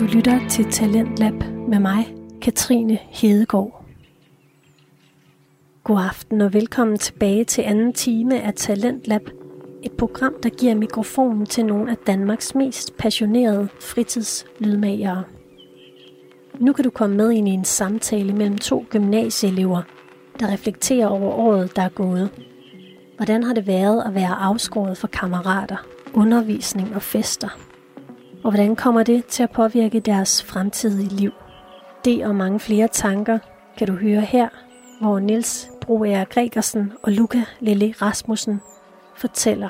Du lytter til Talentlab med mig, Katrine Hedegaard. God aften og velkommen tilbage til anden time af Talentlab. Et program, der giver mikrofonen til nogle af Danmarks mest passionerede fritidslydmagere. Nu kan du komme med ind i en samtale mellem to gymnasieelever, der reflekterer over året, der er gået. Hvordan har det været at være afskåret fra kammerater, undervisning og fester? Og hvordan kommer det til at påvirke deres fremtidige liv? Det og mange flere tanker kan du høre her, hvor Nils Broager Gregersen og Luca Lille Rasmussen fortæller.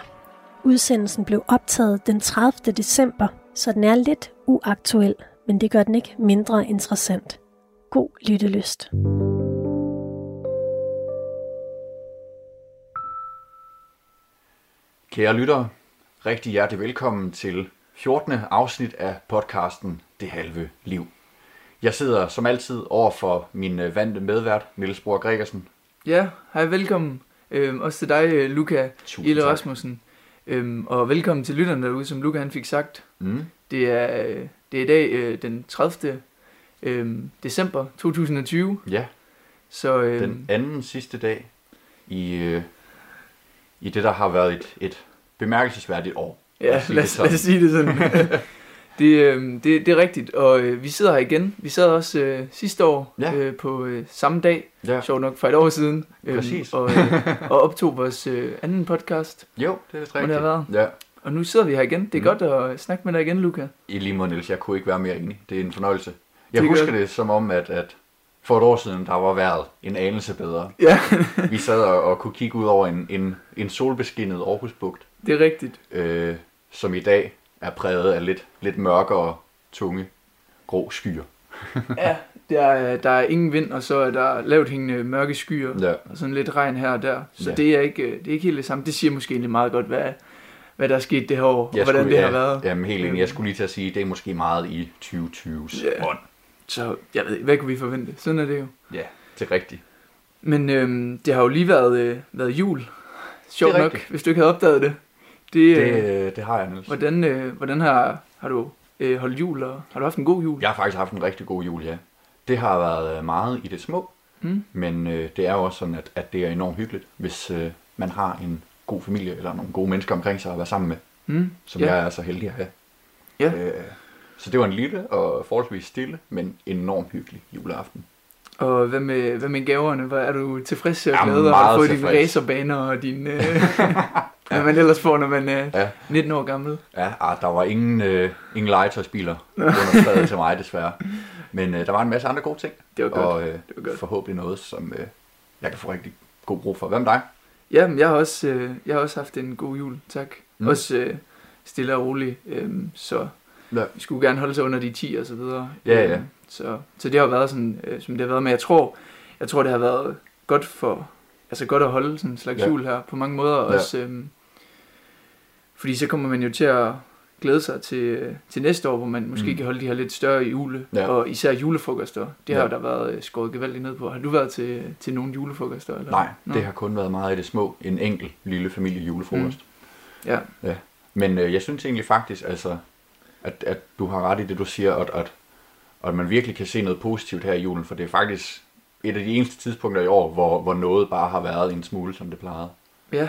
Udsendelsen blev optaget den 30. december, så den er lidt uaktuel, men det gør den ikke mindre interessant. God lyttelyst. Kære lyttere, rigtig hjertelig velkommen til 14. afsnit af podcasten Det Halve Liv. Jeg sidder som altid over for min øh, vante medvært, Niels Bror Gregersen. Ja, hej, velkommen. Øhm, også til dig, øh, Luca Tusind tak. Rasmussen. Øhm, og velkommen til lytterne derude, som Luca han fik sagt. Mm. Det er, øh, det er i dag øh, den 30. øhm, december 2020. Ja, Så øhm, den anden sidste dag i, øh, i det, der har været et, et bemærkelsesværdigt år. Ja, lad, det os, lad os sige det sådan. det, øhm, det, det er rigtigt, og øh, vi sidder her igen. Vi sad også øh, sidste år Ja. øh, på øh, samme dag, Ja, sjovt nok for et år siden. Præcis. og, øh, og optog vores øh, anden podcast. jo, det er vist Må det rigtigt. have Ja, Og nu sidder vi her igen. Det er Mm. godt at snakke med dig igen, Luca. i lige måde, Niels, jeg kunne ikke være mere enig. Det er en fornøjelse. Det Jeg er husker godt. det som om, at, at for et år siden, der var vejret en anelse bedre. Ja, Vi sad og, og kunne kigge ud over en, en, en solbeskinnet Aarhusbugt, det er rigtigt. øh, som i dag er præget af lidt, lidt mørkere, tunge, grå skyer. Ja, der er, der er ingen vind, og så er der lavt hængende mørke skyer, Ja. og sådan lidt regn her og der. Så Ja. det, er ikke, det er ikke helt det samme. Det siger måske egentlig meget godt, hvad, hvad der er sket det her år, og Jeg hvordan skulle, det har ja, været. Jamen helt enig. Øhm. Jeg skulle lige til at sige, at det er måske meget i 2020's Ja. ånd. Så jeg ved hvad kunne vi forvente? Sådan er det jo. Ja, det er rigtigt. Men øhm, det har jo lige været, øh, været jul. Sjovt nok, hvis du ikke havde opdaget det. Det, Det, øh, øh, det har jeg, Niels. hvordan, øh, hvordan har, har du øh, holdt jul, og har du haft en god jul? Jeg har faktisk haft en rigtig god jul, ja. Det har været øh, meget i det små, Mm? men øh, det er jo også sådan, at, at det er enormt hyggeligt, hvis øh, man har en god familie eller nogle gode mennesker omkring sig at være sammen med, Mm? som ja. jeg er så heldig at have. Ja. Øh, så det var en lille og forholdsvis stille, men enormt hyggelig juleaften. Og hvad med, hvad med gaverne? Hvor er du tilfreds og glad? Har du meget fået dine racerbaner og din... Øh, hvad man ellers får, når man er Ja. 19 år gammel. Ja, ah, der var ingen, øh, ingen legetøjsbiler under slaget til mig, desværre. Men øh, der var en masse andre gode ting, Det var godt. og øh, det var godt. forhåbentlig noget, som øh, jeg kan få rigtig god brug for. Hvad med dig? Ja, men jeg har også, øh, jeg har også haft en god jul, tak. Mm. Også øh, stille og rolig, øh, så Ja. vi skulle gerne holde sig under de 10 og så videre. Ja, ja. Øh, så, så det har været sådan, øh, som det har været, men jeg tror, jeg tror, det har været godt for, altså godt at holde sådan en slags Ja. jul her på mange måder. Ja. Også, øh, fordi så kommer man jo til at glæde sig til, til næste år, hvor man måske Mm. mm. kan holde de her lidt større jule, Ja. og især julefrokoster. Det har Ja. der været øh, skåret gevaldigt ned på. Har du været til, til nogle julefrokoster? Eller? Nej, Nå. det har kun været meget i det små. En enkelt lille familie julefrokost. Ja, Men øh, jeg synes egentlig faktisk, altså, at, at du har ret i det, du siger, at, at, at man virkelig kan se noget positivt her i julen, for det er faktisk et af de eneste tidspunkter i år, hvor, hvor noget bare har været en smule, som det plejede. ja.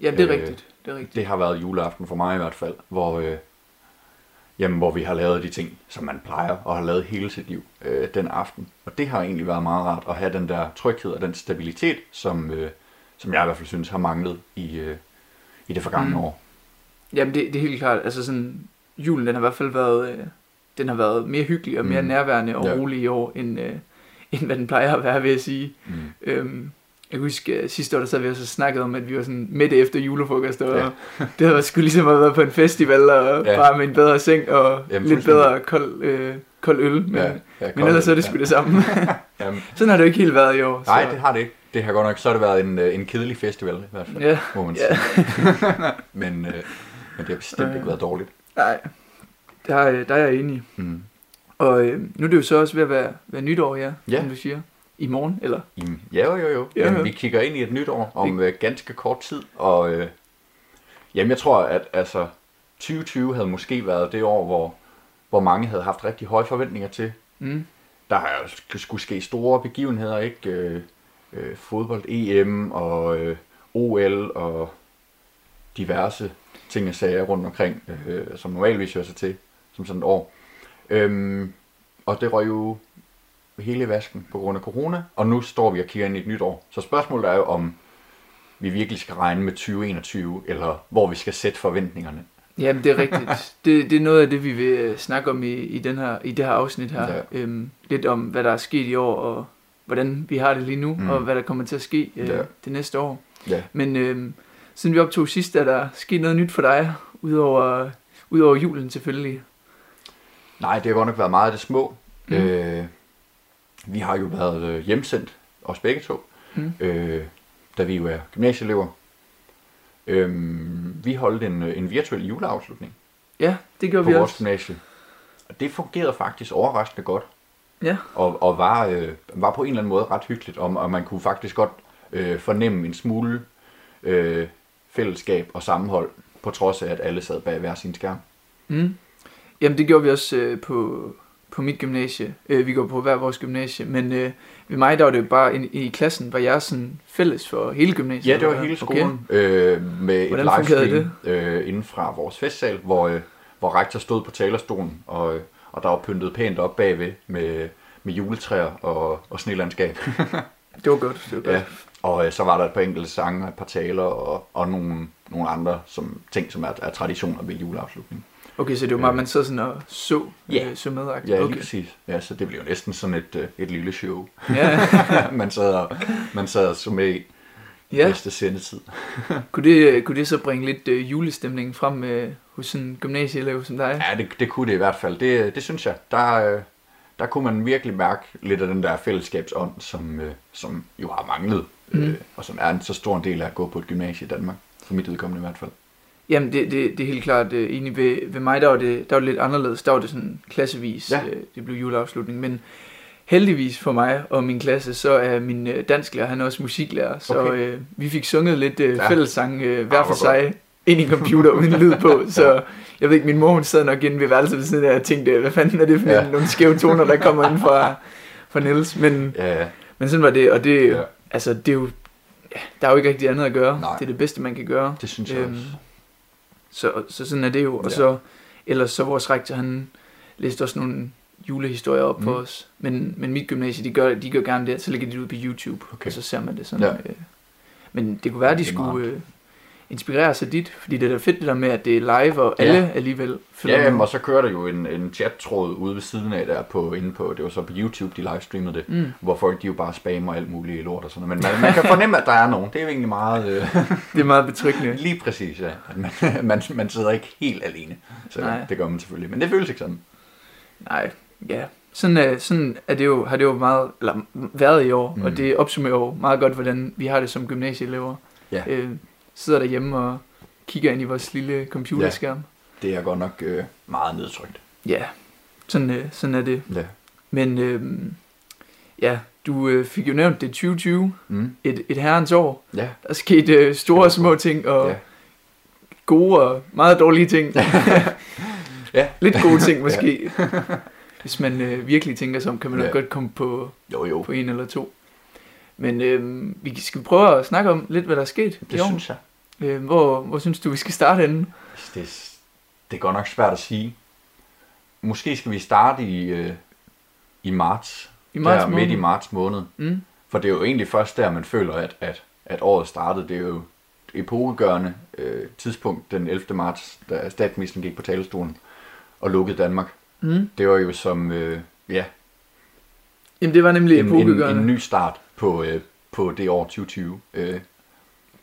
ja det er Øh, rigtigt. Det er rigtigt. Det har været juleaften for mig i hvert fald, hvor, øh, jamen, hvor vi har lavet de ting, som man plejer og har lavet hele sit liv øh, den aften. Og det har egentlig været meget rart at have den der tryghed og den stabilitet, som, øh, som jeg i hvert fald synes har manglet i, øh, i det forgangne Mm. år. Jamen det, det er helt klart, altså sådan, julen den har i hvert fald været, øh, den har været mere hyggelig og mere Mm. nærværende og Ja. ja. rolig i år, end, øh, end hvad den plejer at være, vil jeg sige. Mm. Øhm, jeg kan huske, øh, sidste år, der sad vi også og snakkede om, at vi var sådan midt efter julefrokost, og Ja. ja. det havde sgu ligesom at være på en festival, og Ja. ja. bare med en bedre seng, og Jamen, lidt bedre kold, øh, kold øl, men, Ja, ja, ja, men ellers er det sgu det samme. Ja. Jamen, sådan har det jo ikke helt været i år. nej, så, det har det ikke. Det har godt nok, så har det været en, øh, en kedelig festival i hvert fald, Ja, må man ja. sige. men, øh, men det har bestemt ikke været dårligt. Nej, der, er- der er jeg enig. Mm. Og øh, nu er det jo så også ved at være, være nytår, ja, Ja. som du siger. I morgen, eller? Jamen, Ja, jo, jo, jo. Ja, Jamen, ja. vi kigger ind i et nyt år om øh, ganske kort tid, og øh, jamen, jeg tror, at altså, 2020 havde måske været det år, hvor, hvor mange havde haft rigtig høje forventninger til. Mm. Der har jo sk- skulle ske store begivenheder, ikke? Øh, øh, fodbold, EM og øh, OL og diverse ting og sager rundt omkring, øh, som normalvis hører sig til som sådan et år. Øhm, og det røg jo hele vasken på grund af corona, og nu står vi og kigger ind i et nyt år. Så spørgsmålet er jo, om vi virkelig skal regne med 2021, eller hvor vi skal sætte forventningerne. Jamen, det er rigtigt. det, det er noget af det, vi vil øh, snakke om i, i, den her, i det her afsnit her. Ja. Øhm, lidt om, hvad der er sket i år, og hvordan vi har det lige nu, mm. og hvad der kommer til at ske øh, Ja. det næste år. Ja. Men øhm, siden vi optog sidst, er der sket noget nyt for dig, udover, udover julen selvfølgelig. Nej, det har godt nok været meget af det små. Mm. Øh, vi har jo været øh, hjemsendt, os begge to, Mm. øh, da vi jo er gymnasieelever. Øhm, vi holdt en, øh, en virtuel juleafslutning Ja, det gjorde på vi vores også. gymnasie. Og det fungerede faktisk overraskende godt. Ja. Og, og var, øh, var på en eller anden måde ret hyggeligt, og, og man kunne faktisk godt øh, fornemme en smule øh, fællesskab og sammenhold, på trods af, at alle sad bag hver sin skærm. Mm. Jamen, det gjorde vi også øh, på, på mit gymnasie. Øh, vi går på hver vores gymnasie, men øh, ved mig, der var det jo bare i, i klassen, var jeg sådan fælles for hele gymnasiet. Ja, det var hele skolen øh, med et Hvordan fungerede livestream øh, inden fra vores festsal, hvor, øh, hvor rektor stod på talerstolen, og, øh, og der var pyntet pænt op bagved med, med juletræer og, og snelandskab. Okay. Det var godt, det var godt. ja. Og øh, så var der et par enkelte sange, et par taler og, og nogle, nogle andre som, ting, som er, er traditioner ved juleafslutning. Okay, så det var meget, man sad sådan og så, Ja. øh, så med Ja, okay. lige præcis. Ja, så det blev jo næsten sådan et, øh, et lille show, Ja, man sad og, man sad og så med i ja. bedste sendetid. Kunne, det, kunne det så bringe lidt øh, julestemning frem øh, hos en gymnasieelev som dig? Ja, det, det kunne det i hvert fald. Det, det synes jeg. Der, øh, der kunne man virkelig mærke lidt af den der fællesskabsånd, som, øh, som jo har manglet, Mm. øh, og som er en så stor en del af at gå på et gymnasie i Danmark. For mit udkommende i hvert fald. Jamen, det, det, det er helt klart øh, enig ved, ved mig, der var, det, der var det lidt anderledes. Der var det sådan klassevis, Ja. øh, det blev juleafslutning. Men heldigvis for mig og min klasse, så er min øh, dansklærer, han er også musiklærer. Så Okay. øh, vi fik sunget lidt øh, Ja. fællessang øh, hver Ah, for hvor sig ind i computer uden lyd på. Så jeg ved ikke, min mor hun sad nok inde ved værelset ved siden af og tænkte, hvad fanden er det for Ja. ja. nogle skæve toner, der kommer ind fra, fra Niels. Men, Ja, ja. men sådan var det, og det, Ja. altså, det er jo, ja, der er jo ikke rigtig andet at gøre. Nej. Det er det bedste, man kan gøre. det synes jeg Øhm, også. Så, så sådan er det jo. Og Ja. så, ellers så vores rektor, han læste også nogle julehistorier op mm. For os. Men, men mit gymnasie, de gør, de gør gerne det, så lægger de det ud på YouTube, Okay. og så ser man det sådan. Ja. Øh. Men det kunne være, at de skulle øh, inspirere sig dit, fordi det er da fedt det der med, at det er live, og alle Ja. alligevel følger Ja, jamen, og så kører der jo en, en chat-tråd ude ved siden af der på, inde på, det var så på YouTube, de livestreamede det, Mm. hvor folk de jo bare spammer alt muligt lort og sådan noget. Men man, man kan fornemme, at der er nogen. Det er jo egentlig meget... Øh, Det er meget betryggende. lige præcis, ja. At man, man, man sidder ikke helt alene. Så Nej. det gør man selvfølgelig. Men det føles ikke sådan. Nej, ja. Sådan, er, sådan er det jo, har det jo meget, eller været i år. Mm. og det opsummerer jo meget godt, hvordan vi har det som gymnasieelever. Ja. Øh, sidder derhjemme og kigger ind i vores lille computerskærm. Det er godt nok øh, meget nedtrykt. Ja, sådan, øh, sådan er det. Ja. Men øh, ja, du øh, fik jo nævnt det 2020, Mm. et, et herrens år. Ja. Der skete øh, store og små ting, og Ja. gode og meget dårlige ting. Ja. Lidt gode ting måske. Hvis man øh, virkelig tænker sig om, kan man Ja. nok godt komme på, Jo, jo. på en eller to. Men øh, vi skal prøve at snakke om lidt, hvad der er sket Det synes jeg. Øh, hvor, hvor synes du, vi skal starte henne? Det, det er godt nok svært at sige. Måske skal vi starte i, øh, i marts. I marts der, måned? midt i marts måned. Mm. For det er jo egentlig først der, man føler, at, at, at året startede. Det er jo et epokegørende øh, tidspunkt den 11. marts, da statsministeren gik på talerstolen og lukkede Danmark. Mm. Det var jo som øh, ja, Jamen det var nemlig en, en, en ny start på, øh, på det år 2020. Øh,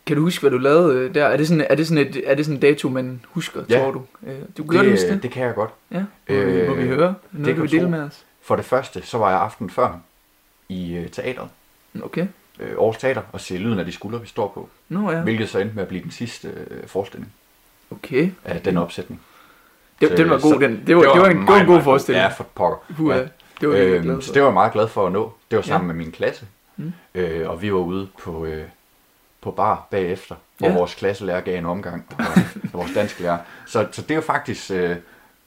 Kan du huske, hvad du lavede øh, der? Er det sådan, er det sådan, et, er det sådan en dato, man husker, Ja. tror du? Øh, du gør det, det, det? det kan jeg godt. Ja, Øh, må vi høre? det Noget, kan du vil dele med os? For det første, så var jeg aften før i øh, teateret. Okay. Øh, Aarhus Teater og se lyden af de skuldre, vi står på. Nå ja, Hvilket så endte med at blive den sidste øh, forestilling okay. af den opsætning. Det, Så- den var så- god, den. Det var, det var, en, det var en meget, god meget forestilling. Ja, for pokker. Hua, ja. det var jeg virkelig glad for. så det var jeg meget glad for at nå. Det var sammen Ja. med min klasse. Mm. Øh, og vi var ude på, øh, på bar bagefter, hvor Ja. vores klasselærer gav en omgang. Og, og vores dansk lærer. Så, så det var faktisk... Øh,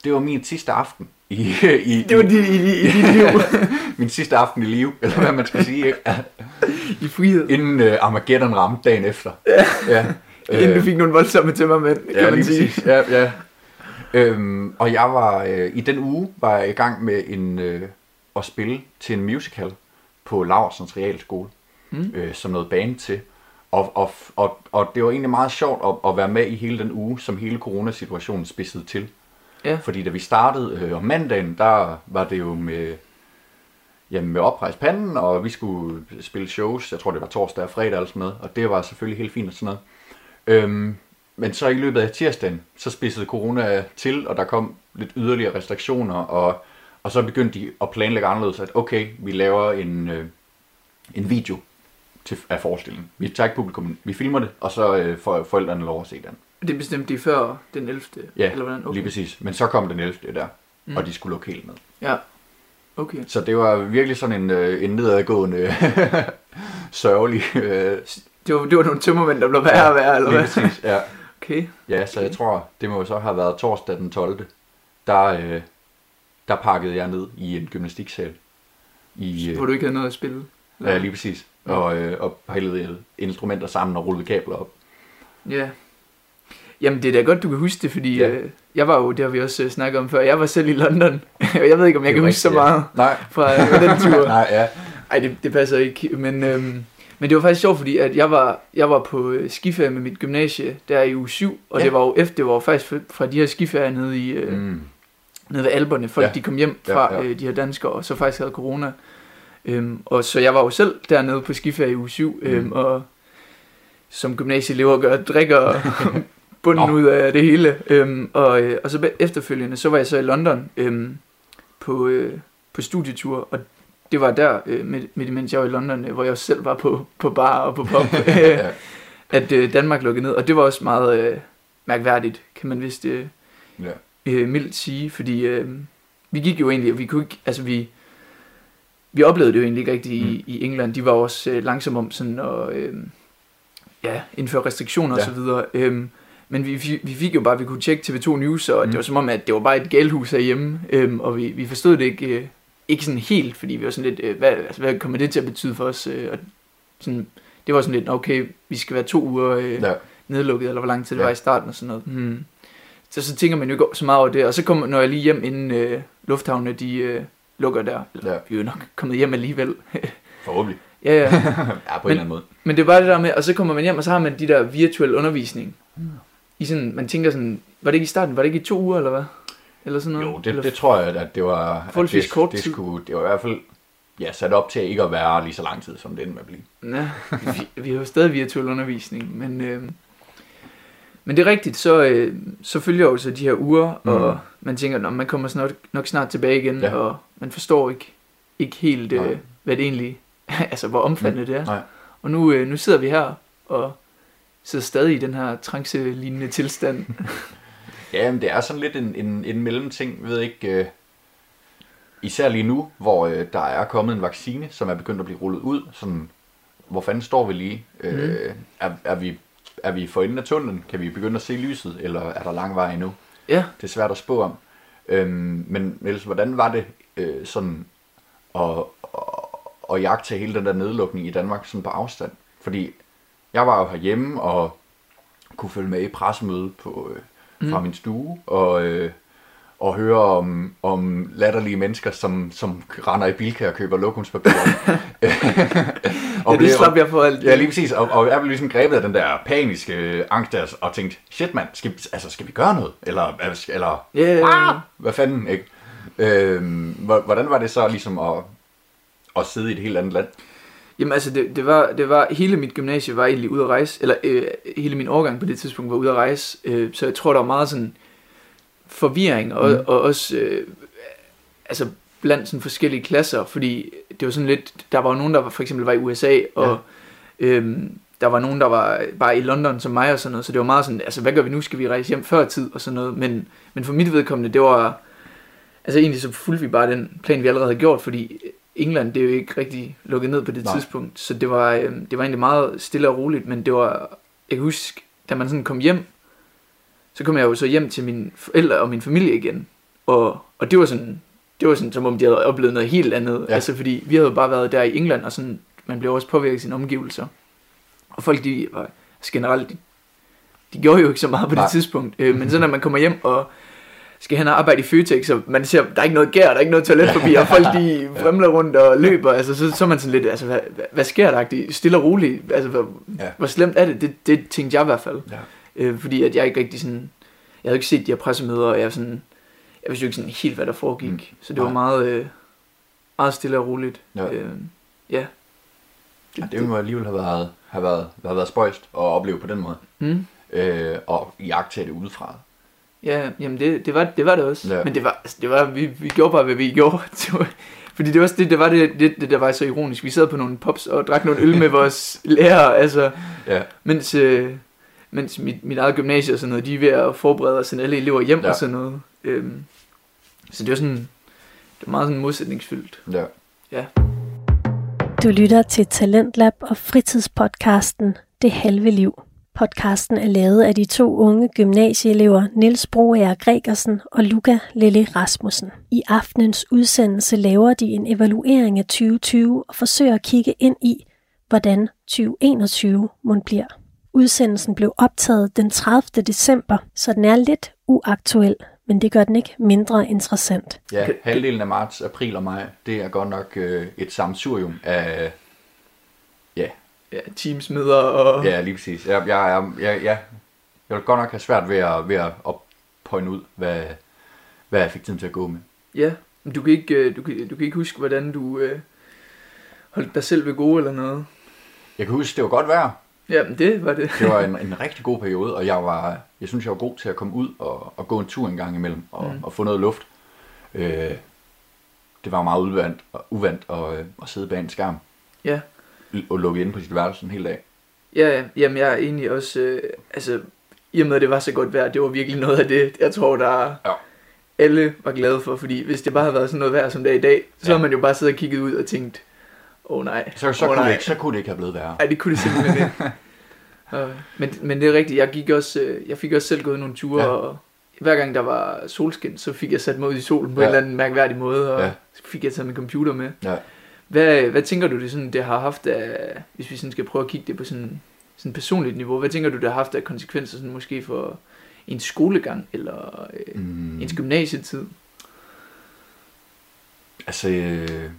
det var min sidste aften i, i, Det var dit, i, i, i dit liv. min sidste aften i live, eller hvad man skal sige, ikke? I frihed. inden uh, Armageddon ramte dagen efter. Ja. ja. Inden du Øh, fik nogle voldsomme tømmermænd, kan ja, man lige sige. præcis. Ja, ja. Øhm, og jeg var, øh, i den uge var jeg i gang med en, øh, at spille til en musical på Laursens Realskole, Mm. øh, som noget band til. Og, og, og, og det var egentlig meget sjovt at, at være med i hele den uge, som hele coronasituationen spidsede til. Ja. Fordi da vi startede øh, om mandagen, der var det jo med, jamen med oprejst panden, og vi skulle spille shows, jeg tror det var torsdag og fredag eller sådan noget, og det var selvfølgelig helt fint og sådan noget. Øhm, men så i løbet af tirsdagen, så spidsede corona til, og der kom lidt yderligere restriktioner, og, og så begyndte de at planlægge anderledes, at okay, vi laver en, øh, en video til, af forestillingen. Vi tager ikke publikum, vi filmer det, og så øh, får forældrene lov at se den. Det bestemte de før den 11. Ja, eller hvordan? Okay. Lige præcis. Men så kom den 11. der, Mm. og de skulle lukke helt ned. Ja, okay. Så det var virkelig sådan en, øh, en nedadgående, sørgelig... Øh, Det var, det var nogle tømmermænd, der blev værre og værre, eller lige hvad? præcis, ja. Okay. ja, så jeg tror, det må jo så have været torsdag den 12. Der, øh, der pakkede jeg ned i en gymnastiksal. I, Hvor øh, du ikke havde noget at spille. ja, lige præcis. Og, øh, og hældede instrumenter sammen og rullede kabler op. Ja. Jamen, det er da godt, du kan huske det, fordi Ja. ja. øh, jeg var jo, det har vi også øh, snakket om før, jeg var selv i London, og jeg ved ikke, om jeg kan er huske så rigtigt, ja. meget Nej, fra øh, den tur. nej, ja. Ej, det, det passer ikke, men, øhm, men det var faktisk sjovt, fordi at jeg var, jeg var på øh, skiferie med mit gymnasie der i uge 7, og Ja. ja. det var jo efter, det var jo faktisk fra- de her skiferier nede, i, øh, mm. Nede ved Alberne. Folk Ja. de kom hjem Ja, fra ja. Øh, de her danskere, og så faktisk havde corona. Øhm, og så jeg var jo selv dernede på skiferie i uge 7, øhm, Mm. og som gymnasieelever gør, drikker bunden ud af det hele. Øhm, og, øh, og så efterfølgende, så var jeg så i London øhm, på, øh, på studietur, og det var der, øh, med, med, mens jeg var i London, øh, hvor jeg selv var på, på bar og på pop, at øh, Danmark lukkede ned. Og det var også meget øh, mærkværdigt, kan man vist øh, ja. øh, mildt sige, fordi øh, vi gik jo egentlig, vi kunne ikke, altså vi, vi oplevede det jo egentlig ikke rigtigt i, Mm. i England. De var også øh, langsomme om sådan at øh, ja, indføre restriktioner Ja. og så videre. Øh, men vi, vi fik jo bare, vi kunne tjekke TV2 News, og Mm. det var som om, at det var bare et galhus herhjemme, øh, og vi, vi forstod det ikke, øh, ikke sådan helt, fordi vi var sådan lidt, øh, hvad, altså, hvad kommer det til at betyde for os? Øh, og sådan, det var sådan lidt, okay, vi skal være to uger øh, ja. nedlukket, eller hvor lang tid det Ja. var i starten og sådan noget. Hmm. Så, så tænker man jo ikke så meget over det, og så kommer, når jeg lige hjem, inden øh, lufthavnene de øh, lukker der, eller Ja. vi er jo nok kommet hjem alligevel. Forhåbentlig. ja, ja. ja, på en eller anden måde. Men det er bare det der med, og så kommer man hjem, og så har man de der virtuelle undervisning. I sådan, man tænker sådan, var det ikke i starten, var det ikke i to uger, eller hvad? Eller sådan noget? Jo, det, eller, det tror jeg, at det var... at Forholdsvis det, kort det, tid. skulle, det var i hvert fald ja, sat op til ikke at være lige så lang tid, som det endte med at blive. Ja, vi, vi har jo stadig virtuel undervisning, men, øh, men det er rigtigt, så, øh, så følger jo så de her uger, mm. og Mm. man tænker, at man kommer snart, nok snart tilbage igen, Ja. og man forstår ikke, ikke helt, øh, hvad det egentlig, altså hvor omfattende det er. Nej. Og nu, øh, nu sidder vi her, og sidder stadig i den her trance-lignende tilstand. Ja, men det er sådan lidt en, en, en mellemting, ved ikke... Øh, især lige nu, hvor øh, der er kommet en vaccine, som er begyndt at blive rullet ud. Sådan, hvor fanden står vi lige? Øh, er, er, vi, er vi for enden af tunnelen? Kan vi begynde at se lyset, eller er der lang vej endnu? ja, Det er svært at spå om. Øhm, men Niels, hvordan var det øh, sådan at, at, at jagte hele den der nedlukning i Danmark sådan på afstand? Fordi jeg var jo herhjemme og kunne følge med i pressemødet på, øh, fra Mm. min stue og, øh, og høre om, om latterlige mennesker, som, som render i Bilka og køber lokumspapir. ja det slap jeg for alt. Ja, lige præcis. Og, og jeg blev ligesom grebet af den der paniske angst der, og tænkte, shit mand, skal, altså, skal vi gøre noget? Eller, eller ja. ah, hvad fanden, ikke? Øhm, hvor- hvordan var det så ligesom at, at sidde i et helt andet land? Jamen altså, det, det, var, det var, hele mit gymnasie var egentlig ude at rejse, eller øh, hele min årgang på det tidspunkt var ude at rejse, øh, så jeg tror, der var meget sådan forvirring, og, Mm. og også, øh, altså blandt sådan forskellige klasser, fordi det var sådan lidt, der var nogen, der var, for eksempel var i USA, og øhm, der var nogen, der var bare i London som mig og sådan noget, så det var meget sådan, altså hvad gør vi nu, skal vi rejse hjem før tid og sådan noget, men, men for mit vedkommende, det var, altså egentlig så fulgte vi bare den plan, vi allerede havde gjort, fordi England, det er jo ikke rigtig lukket ned på det Nej. Tidspunkt, så det var, øhm, det var egentlig meget stille og roligt, men det var, jeg kan huske, da man sådan kom hjem, så kom jeg jo så hjem til mine forældre og min familie igen, Og, og det var sådan, det var sådan, som om de havde oplevet noget helt andet. Ja. Altså, fordi vi havde jo bare været der i England, og sådan, man blev også påvirket af sine omgivelser. Og folk, de var altså generelt, de, de gjorde jo ikke så meget på Nej. det tidspunkt. Øh, men så når man kommer hjem og skal og arbejde i Føtex, og man ser, der er ikke noget gær, der er ikke noget toilet forbi, og folk de fremler rundt og løber, altså så, så er man sådan lidt, altså hvad, hvad, sker der? Det stille og roligt, altså hvor, Ja. hvor slemt er det? det? Det tænkte jeg i hvert fald. Ja. Øh, fordi at jeg ikke rigtig sådan, jeg havde ikke set de her pressemøder, og jeg sådan, jeg vidste jo ikke sådan helt, hvad der foregik. Mm. Så det var meget, øh, meget stille og roligt. Ja. Øh, ja. Ja, det må alligevel have været, have været, have været spøjst at opleve på den måde. Mm. Øh, og jagtage det udefra. Ja, jamen det, det, var, det var det også. Ja. Men det var, altså, det var vi, vi gjorde bare, hvad vi gjorde. Fordi det var, også det, det var det, det, det, der var så ironisk. Vi sad på nogle pops og drak nogle øl med vores lærere, altså, Ja, mens, øh, mens mit, mit eget gymnasie og sådan noget, de er ved at forberede os sende alle elever hjem ja. og sådan noget. Øhm, så det var sådan, det var meget sådan modsætningsfyldt. ja. Ja. Du lytter til Talentlab og fritidspodcasten Det Halve Liv. Podcasten er lavet af de to unge gymnasieelever Niels Broager Gregersen og Luca Lille Rasmussen. I aftenens udsendelse laver de en evaluering af 2020 og forsøger at kigge ind i, hvordan 2021 mund bliver. Udsendelsen blev optaget den 30. december, så den er lidt uaktuel, men det gør den ikke mindre interessant. Ja, halvdelen af marts, april og maj, det er godt nok øh, et samsurium af... Ja, teamsmøder og... ja lige præcis. Jeg, jeg, jeg, jeg, jeg, vil godt nok have svært ved at, ved at, pointe ud, hvad, hvad jeg fik tiden til at gå med. Ja, men du kan ikke, øh, du kan, du kan ikke huske, hvordan du øh, holdt dig selv ved gode eller noget. Jeg kan huske, det var godt vejr. Ja, men det var det. Det var en, en rigtig god periode, og jeg var, jeg synes, jeg var god til at komme ud og, og gå en tur en gang imellem og, mm. Og få noget luft. Øh, det var meget uvandt, uvandt at, øh, at sidde bag en skærm Ja. Og lukke inde på sit værelse en hel dag. Ja, ja, jamen jeg er egentlig også, øh, altså, i og med at det var så godt vejr, det var virkelig noget af det, jeg tror, der Ja. alle var glade for, fordi hvis det bare havde været sådan noget vejr som det er i dag, så Ja. har man jo bare siddet og kigget ud og tænkt, åh oh, nej, Så, så, oh, kunne nej. det ikke, så kunne det ikke have blevet værre. Ej, det kunne det simpelthen ikke. Men, men det er rigtigt, jeg, gik også, øh, jeg fik også selv gået nogle ture, Ja. og hver gang der var solskin, så fik jeg sat mig ud i solen på Ja. en eller anden mærkværdig måde, og Ja. fik jeg taget min computer med. Ja. Hvad, hvad tænker du, det, sådan, det har haft af, hvis vi sådan skal prøve at kigge det på sådan, sådan personligt niveau, hvad tænker du, det har haft af konsekvenser sådan måske for en skolegang, eller øh, Mm, ens gymnasietid? altså, øh,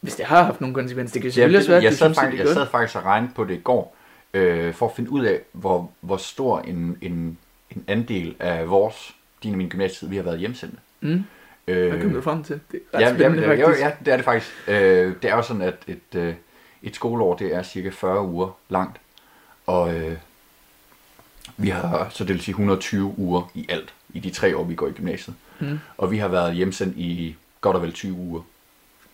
Hvis det har haft nogle konsekvenser, det kan selvfølgelig også være, at jeg, sad faktisk, jeg sad faktisk og regnede på det i går, øh, for at finde ud af, hvor, hvor stor en, en, en andel af vores, din og min gymnasietid, vi har været hjemsendte. Mm, Øh, hvad kom du frem til? Det er ret ja, spændende, ja, ja, faktisk. ja, det er det faktisk. Øh, det er jo sådan, at et, øh, et skoleår, det er cirka 40 uger langt. Og øh, vi har, så det vil sige 120 uger i alt, i de tre år, vi går i gymnasiet. Mm, Og vi har været hjemsendt i godt og vel 20 uger,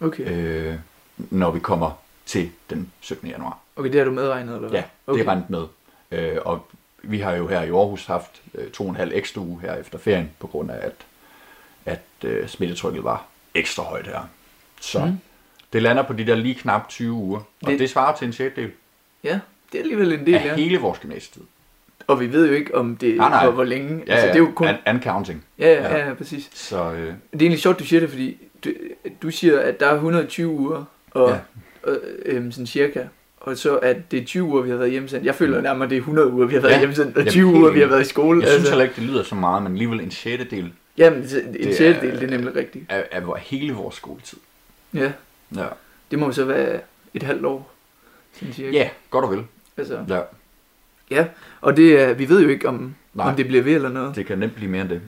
okay. øh, når vi kommer til den 17. januar. okay, det har du medregnet, eller hvad? Ja, okay. det er rent med. Øh, og vi har jo her i Aarhus haft øh, to og en halv ekstra uge her efter ferien, på grund af, at, at øh, smittetrykket var ekstra højt her. Så mm. Mm. det lander på de der lige knap 20 uger, og det, Det- svarer til en sjettedel Ja, det er alligevel en del, af ja. hele vores gymnasietid. Og vi ved jo ikke, om det Nej, nej. for hvor længe. Ja, altså, det er jo kun... and, counting. Ja, ja, ja. ja, præcis. Så øh, Det er egentlig sjovt, du siger det, fordi du, du siger, at der er 120 uger, og, Ja. og øhm, sådan cirka. Og så at det er 20 uger, vi har været hjemsendt. Jeg føler nærmere, at det er 100 uger, vi har været Ja. hjemsendt, og Jamen, 20 helt uger, vi har været i skole. jeg synes heller ikke, det lyder så meget, men alligevel en sjettedel Jamen, en sjettedel, det er nemlig rigtigt. af, af vor- hele vores skoletid. Ja, Ja, det må jo så være et halvt år, sådan cirka. ja godt og vel. Altså, Ja, ja, og det er, vi ved jo ikke, om, Nej. om det bliver ved eller noget. det kan nemt blive mere end det.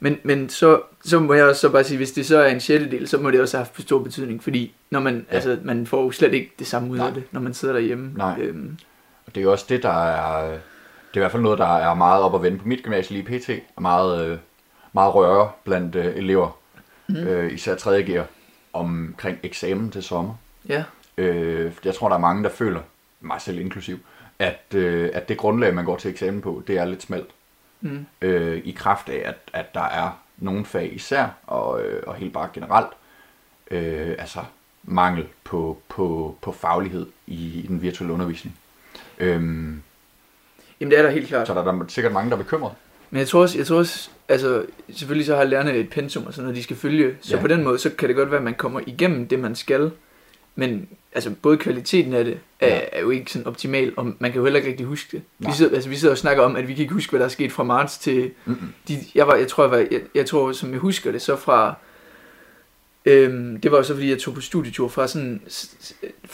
Men, men så, så må jeg også så bare sige, hvis det så er en sjettedel, så må det også have haft stor betydning, fordi når man, Ja. ja. altså, man får jo slet ikke det samme ud Nej. af det, når man sidder derhjemme. Nej. Øhm, Og det er jo også det, der er... Det er i hvert fald noget, der er meget op at vende på mit gymnasie lige pt. Og meget, øh, meget røre blandt øh, elever, mm. Øh, især 3. gear, omkring eksamen til sommer. ja, Øh, jeg tror, der er mange, der føler, mig selv inklusiv, at, øh, at det grundlag, man går til eksamen på, det er lidt smalt. mm, Øh, I kraft af, at, at der er nogle fag især, og, øh, og helt bare generelt, øh, altså mangel på, på, på faglighed i, i den virtuelle undervisning. Øhm, jamen det er der helt klart. så der er der sikkert mange, der er bekymret. Men jeg tror også, jeg tror også altså selvfølgelig så har lærerne et pensum og sådan noget, de skal følge. Så Ja. på den måde, så kan det godt være, at man kommer igennem det, man skal. Men altså både kvaliteten af det er, Ja. er jo ikke sådan optimal, og man kan jo heller ikke rigtig huske det. Vi sidder, altså, vi sidder og snakker om, at vi kan ikke huske, hvad der er sket fra marts til... Mm-mm. De, jeg, var, jeg, tror, jeg, var, jeg, jeg tror, som jeg husker det, så fra... Øhm, det var jo så, fordi jeg tog på studietur fra sådan s-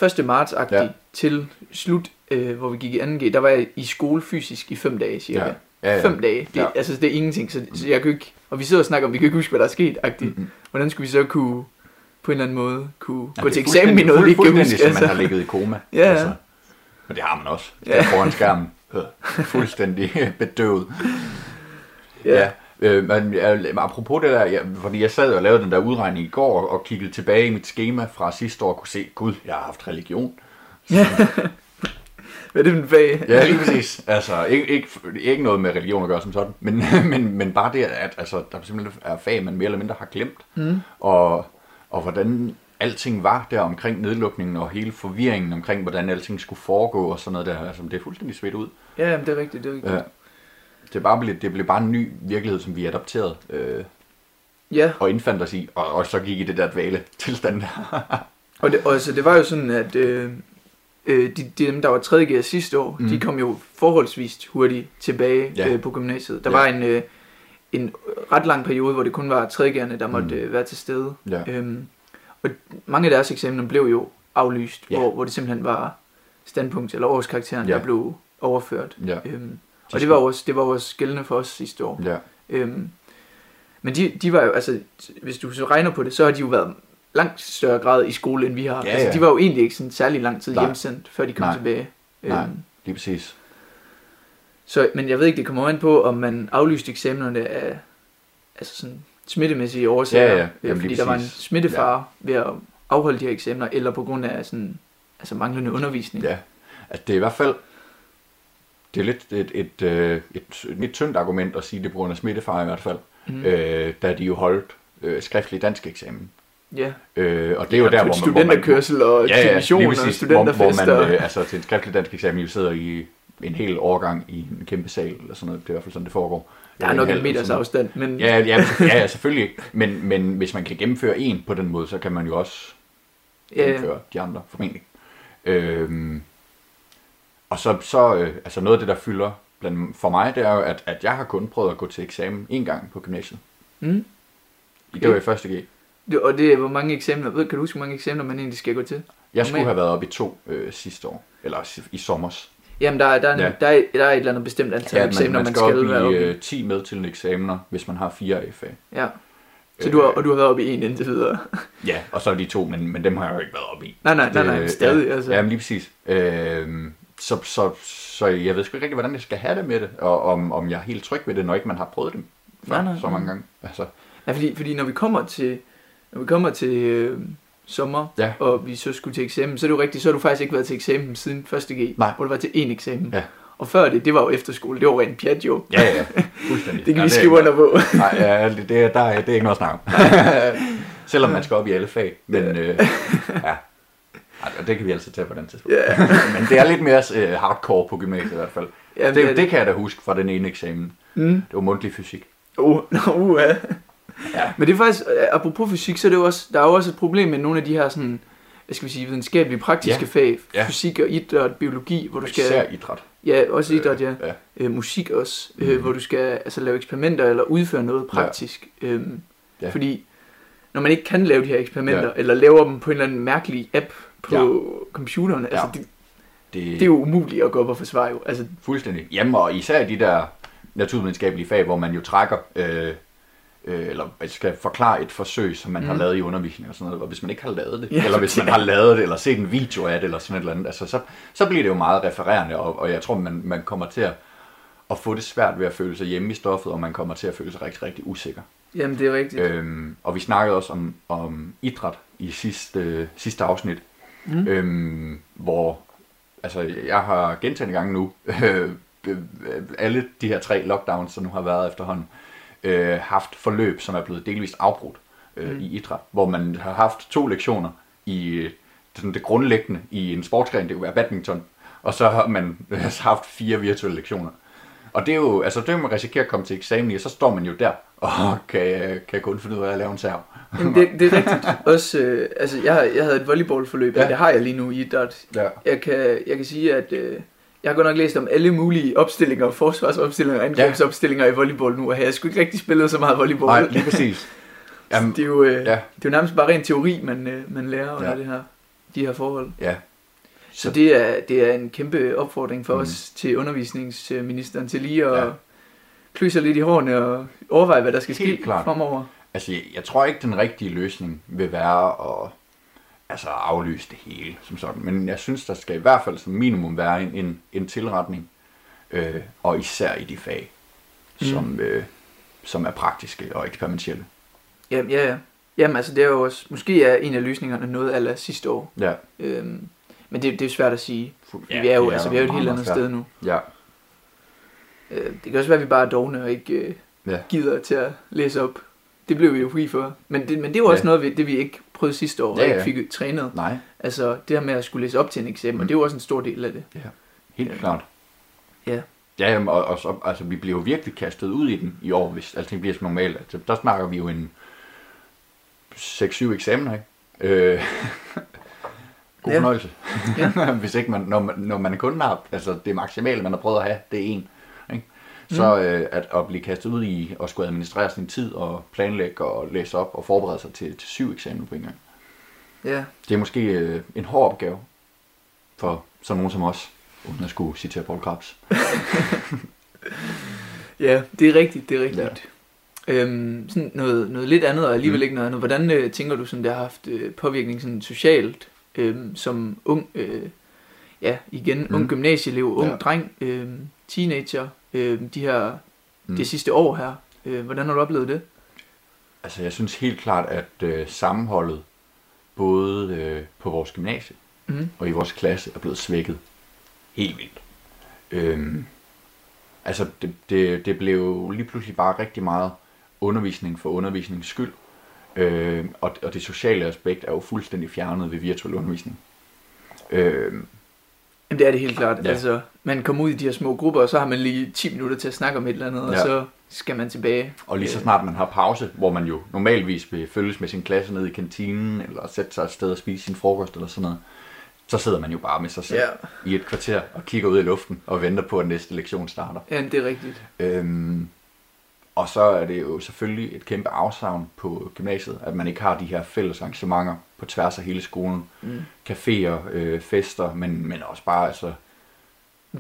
s- 1. marts ja. til slut, øh, hvor vi gik i 2G. Der var jeg i skole fysisk i fem dage, cirka. Ja. Ja. Ja. Fem dage. Det, Ja. Altså, det er ingenting. Så, så jeg kan ikke... Og vi sidder og snakker om, vi kan ikke huske, hvad der er sket. -agtigt. Mm-mm. Hvordan skulle vi så kunne på en eller anden måde kunne Ja, gå til eksamen i fuldstændig- noget, vi ikke kan fuldstændig, huske? som man har ligget i koma. Ja, ja. Men det har man også. Ja. Foran skærmen. Fuldstændig bedøvet. ja. Ja. Øh, men apropos det der, ja, fordi jeg sad og lavede den der udregning i går og, kiggede tilbage i mit schema fra sidste år og kunne se, gud, jeg har haft religion. Hvad er det fag? Ja, lige præcis. Altså, ikke, ikke, ikke noget med religion at gøre som sådan, men, men, men bare det, at altså, der simpelthen er fag, man mere eller mindre har glemt. Mm. Og, og hvordan alting var der omkring nedlukningen og hele forvirringen omkring, hvordan alting skulle foregå og sådan noget der. Altså, det er fuldstændig svedt ud. Ja, jamen, det er rigtigt, det er rigtigt. Ja. Det, er bare blevet, det blev bare en ny virkelighed, som vi adopterede øh, Ja, og indfandt os i, og, og så gik i det der dvale tilstand der. og det, altså, det var jo sådan, at øh, øh, de, de, dem, der var 3.G'er sidste år, Mm. de kom jo forholdsvis hurtigt tilbage Ja. øh, på gymnasiet. Der Ja. var en, øh, en ret lang periode, hvor det kun var 3.G'erne, der måtte Mm. øh, være til stede. Ja. Øhm, og mange af deres eksamener blev jo aflyst, Ja. hvor, hvor det simpelthen var standpunkt eller årskarakteren, Ja. der blev overført. Ja. Øhm, og det var, også, det var også gældende for os sidste år. Ja. Øhm, men de, de var jo, altså, hvis du så regner på det, så har de jo været langt større grad i skole, end vi har. Ja, altså, ja. de var jo egentlig ikke sådan særlig lang tid Nej. hjemsendt, før de kom Nej. tilbage. Nej. Øhm, Lige præcis. så, men jeg ved ikke, det kommer an på, om man aflyste eksamenerne af altså sådan smittemæssige årsager. Ja, ja. øh, Jamen, fordi der var en smittefare ja. ved at afholde de her eksamener, eller på grund af sådan, altså manglende undervisning. Ja, altså det er i hvert fald, det er lidt et, et, øh, et, et lidt tyndt argument at sige, det på grund af smittefare i hvert fald, mm. øh, da de jo holdt øh, skriftlig dansk eksamen. Ja. Øh, og det er jo der, hvor man... hvor man Studenterkørsel og ja, ja, lige og præcis, hvor, hvor studenterfester. man, øh, altså til en skriftlig dansk eksamen, jo sidder i en hel årgang i en kæmpe sal, eller sådan noget, det er i hvert fald sådan, det foregår. der er Øh, nok en meters afstand, men Ja, ja, ja, ja, selvfølgelig. Men, men hvis man kan gennemføre en på den måde, så kan man jo også Ja, ja. gennemføre de andre, formentlig. Øhm, og så, så øh, altså noget af det, der fylder blandt, for mig, det er jo, at, at jeg har kun prøvet at gå til eksamen en gang på gymnasiet. Mm. Det var i første G. Det, og det er, hvor mange eksamener, ved, kan du huske, hvor mange eksamener man egentlig skal gå til? Jeg skulle have været oppe i to øh, sidste år, eller i sommers. Jamen, der, er- der, er, Ja. der, er, der er et eller andet bestemt antal Ja, eksamener, man, man skal, op være i oppe i. øh, 10 medtillende eksamener, hvis man har fire AFA. Ja. Så du har, og du har været oppe i en indtil videre. Ja, og så er de to, men, men dem har jeg jo ikke været oppe i. nej, nej, nej, nej, Det- stadig. ja, altså. Ja, men lige præcis. Øhm, så, så, så jeg ved sgu ikke rigtig, hvordan jeg skal have det med det, og om, om jeg er helt tryg ved det, når ikke man har prøvet det før, Nej, nej, så mange gange. Altså, Ja, fordi, fordi når vi kommer til, når vi kommer til øh, sommer, Ja. og vi så skulle til eksamen, så er det jo rigtigt, så har du faktisk ikke været til eksamen siden 1. G, Nej. hvor du var til én eksamen. Ja. Og før det, det var jo efterskole, det var rent pjat jo. ja, ja, fuldstændig. Det kan ja, vi skrive under på. Nej, ja, det, det, er- der, er- det er ikke noget om. Selvom man skal op i alle fag, men øh, ja. Og det kan vi altså tage på den tidspunkt. Ja. men det er lidt mere øh, hardcore på gymnasiet i hvert fald. Ja, det, det kan jeg da huske fra den ene eksamen. Mm. Det var mundtlig fysik. Uh, uh, ja. Men det er faktisk, øh, apropos fysik, så er det jo også, der er jo også et problem med nogle af de her sådan, hvad skal vi sige, videnskabelige praktiske Ja. fag, Ja. fysik og idræt, biologi, hvor du skal, Især idræt. ja, også idræt, ja, ja. øh, musik også, øh, Mhm. hvor du skal altså, lave eksperimenter eller udføre noget praktisk. Ja. Øhm, Ja. Fordi når man ikke kan lave de her eksperimenter, Ja. eller laver dem på en eller anden mærkelig app på ja. computeren, altså Ja. det, Det, det er jo umuligt at gå op og forsvare jo. Altså, Fuldstændig. Jamen, og især de der naturvidenskabelige fag, hvor man jo trækker, øh, øh, eller skal forklare et forsøg, som man mm. har lavet i undervisning og sådan noget, og hvis man ikke har lavet det, Ja, eller hvis man har lavet det, eller set en video af det, eller sådan et eller andet, altså, så, så bliver det jo meget refererende, og, og jeg tror, man, man kommer til at, at få det svært ved at føle sig hjemme i stoffet, og man kommer til at føle sig rigtig, rigtig usikker. jamen det er rigtigt. Øhm, og vi snakkede også om, om idræt i sidste, sidste afsnit, Mm. øhm, hvor altså, jeg har gentagende gange nu, øh, øh, alle de her tre lockdowns, som nu har været efterhånden, øh, haft forløb, som er blevet delvist afbrudt øh, Mm. i idræt, hvor man har haft to lektioner i øh, sådan det grundlæggende i en sportsgren, det være badminton, og så har man øh, haft fire virtuelle lektioner. Og det er jo, altså det man risikerer at komme til eksamen i, og så står man jo der, og kan, kan kun finde ud af at lave en serv. Jamen, det, det er rigtigt. Også, øh, altså, jeg, jeg havde et volleyballforløb, ja. Det har jeg lige nu i idræt. Ja. Jeg kan, jeg kan sige, at øh, jeg har godt nok læst om alle mulige opstillinger, forsvarsopstillinger og angrebsopstillinger i volleyball nu, og jeg har sgu ikke rigtig spillet så meget volleyball. Nej, lige præcis. Jamen, det, er jo, øh, ja. det er jo nærmest bare ren teori, man, øh, man lærer under Ja. det her, de her forhold. ja. Så det er, det er en kæmpe opfordring for Mm. os til undervisningsministeren til lige at Ja. ja. klø sig lidt i hårene og overveje, hvad der skal Helt ske klart. fremover. Altså, jeg, jeg tror ikke, den rigtige løsning vil være at altså, aflyse det hele som sådan. Men jeg synes, der skal i hvert fald som minimum være en, en, en tilretning. Øh, og især i de fag, Mm. som, øh, som er praktiske og eksperimentelle. Jamen, ja, ja. Jamen, altså, det er jo også, måske er en af løsningerne noget af sidste år. Ja. Øhm, men det, det er jo svært at sige. Ja, Ja, vi er jo, det altså, vi er jo et helt andet svært. sted nu. Ja. Øh, det kan også være, at vi bare er dogne og ikke øh, Ja. gider til at læse op. Det blev vi jo fri for. Men det, men det er jo også Ja. noget, vi, det vi ikke prøvede sidste år, Ja, og ja. ikke fik trænet. Nej, Altså, det her med at skulle læse op til en eksamen, Mm. og det er jo også en stor del af det. helt Ja. klart. Ja. Ja, jamen, og, og så, altså, vi bliver jo virkelig kastet ud i den i år, hvis alting bliver som normalt. Altså, der snakker vi jo en 6-7 eksamener, ikke? Øh, god Ja. fornøjelse. Ja. hvis ikke man, når, man, når man kun har, altså det maksimale, man har prøvet at have, det er en. Så øh, at, at blive kastet ud i at skulle administrere sin tid og planlægge og læse op og forberede sig til, til syv eksamener på en gang. Ja, Det er måske øh, en hård opgave for sådan nogen som os, uden at skulle citere Paul Krabs. ja det er rigtigt, det er rigtigt. Ja. Øhm, sådan noget, noget lidt andet, og alligevel Mm. ikke noget andet. Hvordan øh, tænker du, sådan, det har haft øh, påvirkning sådan socialt, øh, som ung, øh, ja, igen, Mm. ung gymnasieelev, ung Ja. dreng, øh, teenager, øh, de her, Mm. det sidste år her. Øh, hvordan har du oplevet det? Altså, jeg synes helt klart, at øh, sammenholdet, både øh, på vores gymnasie Mm. og i vores klasse, er blevet svækket helt vildt. Øhm, altså, det, det, det blev lige pludselig bare rigtig meget undervisning for undervisningens skyld. Øh, og, og det sociale aspekt er jo fuldstændig fjernet ved virtuel undervisning. Øh, Jamen det er det helt klart. Ja. Altså, man kommer ud i de her små grupper, og så har man lige 10 minutter til at snakke om et eller andet, ja. og så skal man tilbage. og lige så snart man har pause, hvor man jo normalvis vil følges med sin klasse ned i kantinen, eller sætte sig et sted og spise sin frokost eller sådan noget, så sidder man jo bare med sig selv Ja, i et kvarter og kigger ud i luften og venter på, at næste lektion starter. ja det er rigtigt. Øhm, og så er det jo selvfølgelig et kæmpe afsavn på gymnasiet, at man ikke har de her fælles arrangementer på tværs af hele skolen. Mm. Caféer, øh, fester, men, men også bare altså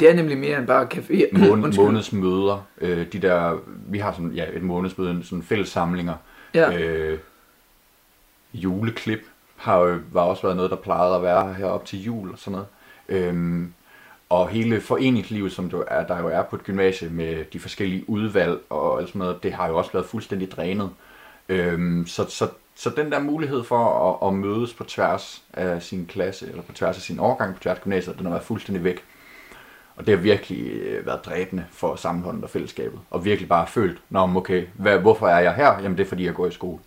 Det er nemlig mere end bare café. måned, månedsmøder. Øh, de der, vi har sådan, ja, et månedsmøde, sådan fælles samlinger. Ja. Øh, juleklip har jo var også været noget, der plejede at være her op til jul og sådan noget. Øhm, og hele foreningslivet, som du er, der jo er på et gymnasie med de forskellige udvalg og alt sådan noget, det har jo også været fuldstændig drænet. Øhm, så, så, så den der mulighed for at, at mødes på tværs af sin klasse, eller på tværs af sin årgang, på tværs af gymnasiet, den har været fuldstændig væk. Og det har virkelig øh, været dræbende for sammenholdet og fællesskabet. Og virkelig bare følt, Nå, okay, hvad, hvorfor er jeg her? Jamen det er fordi, jeg går i skole.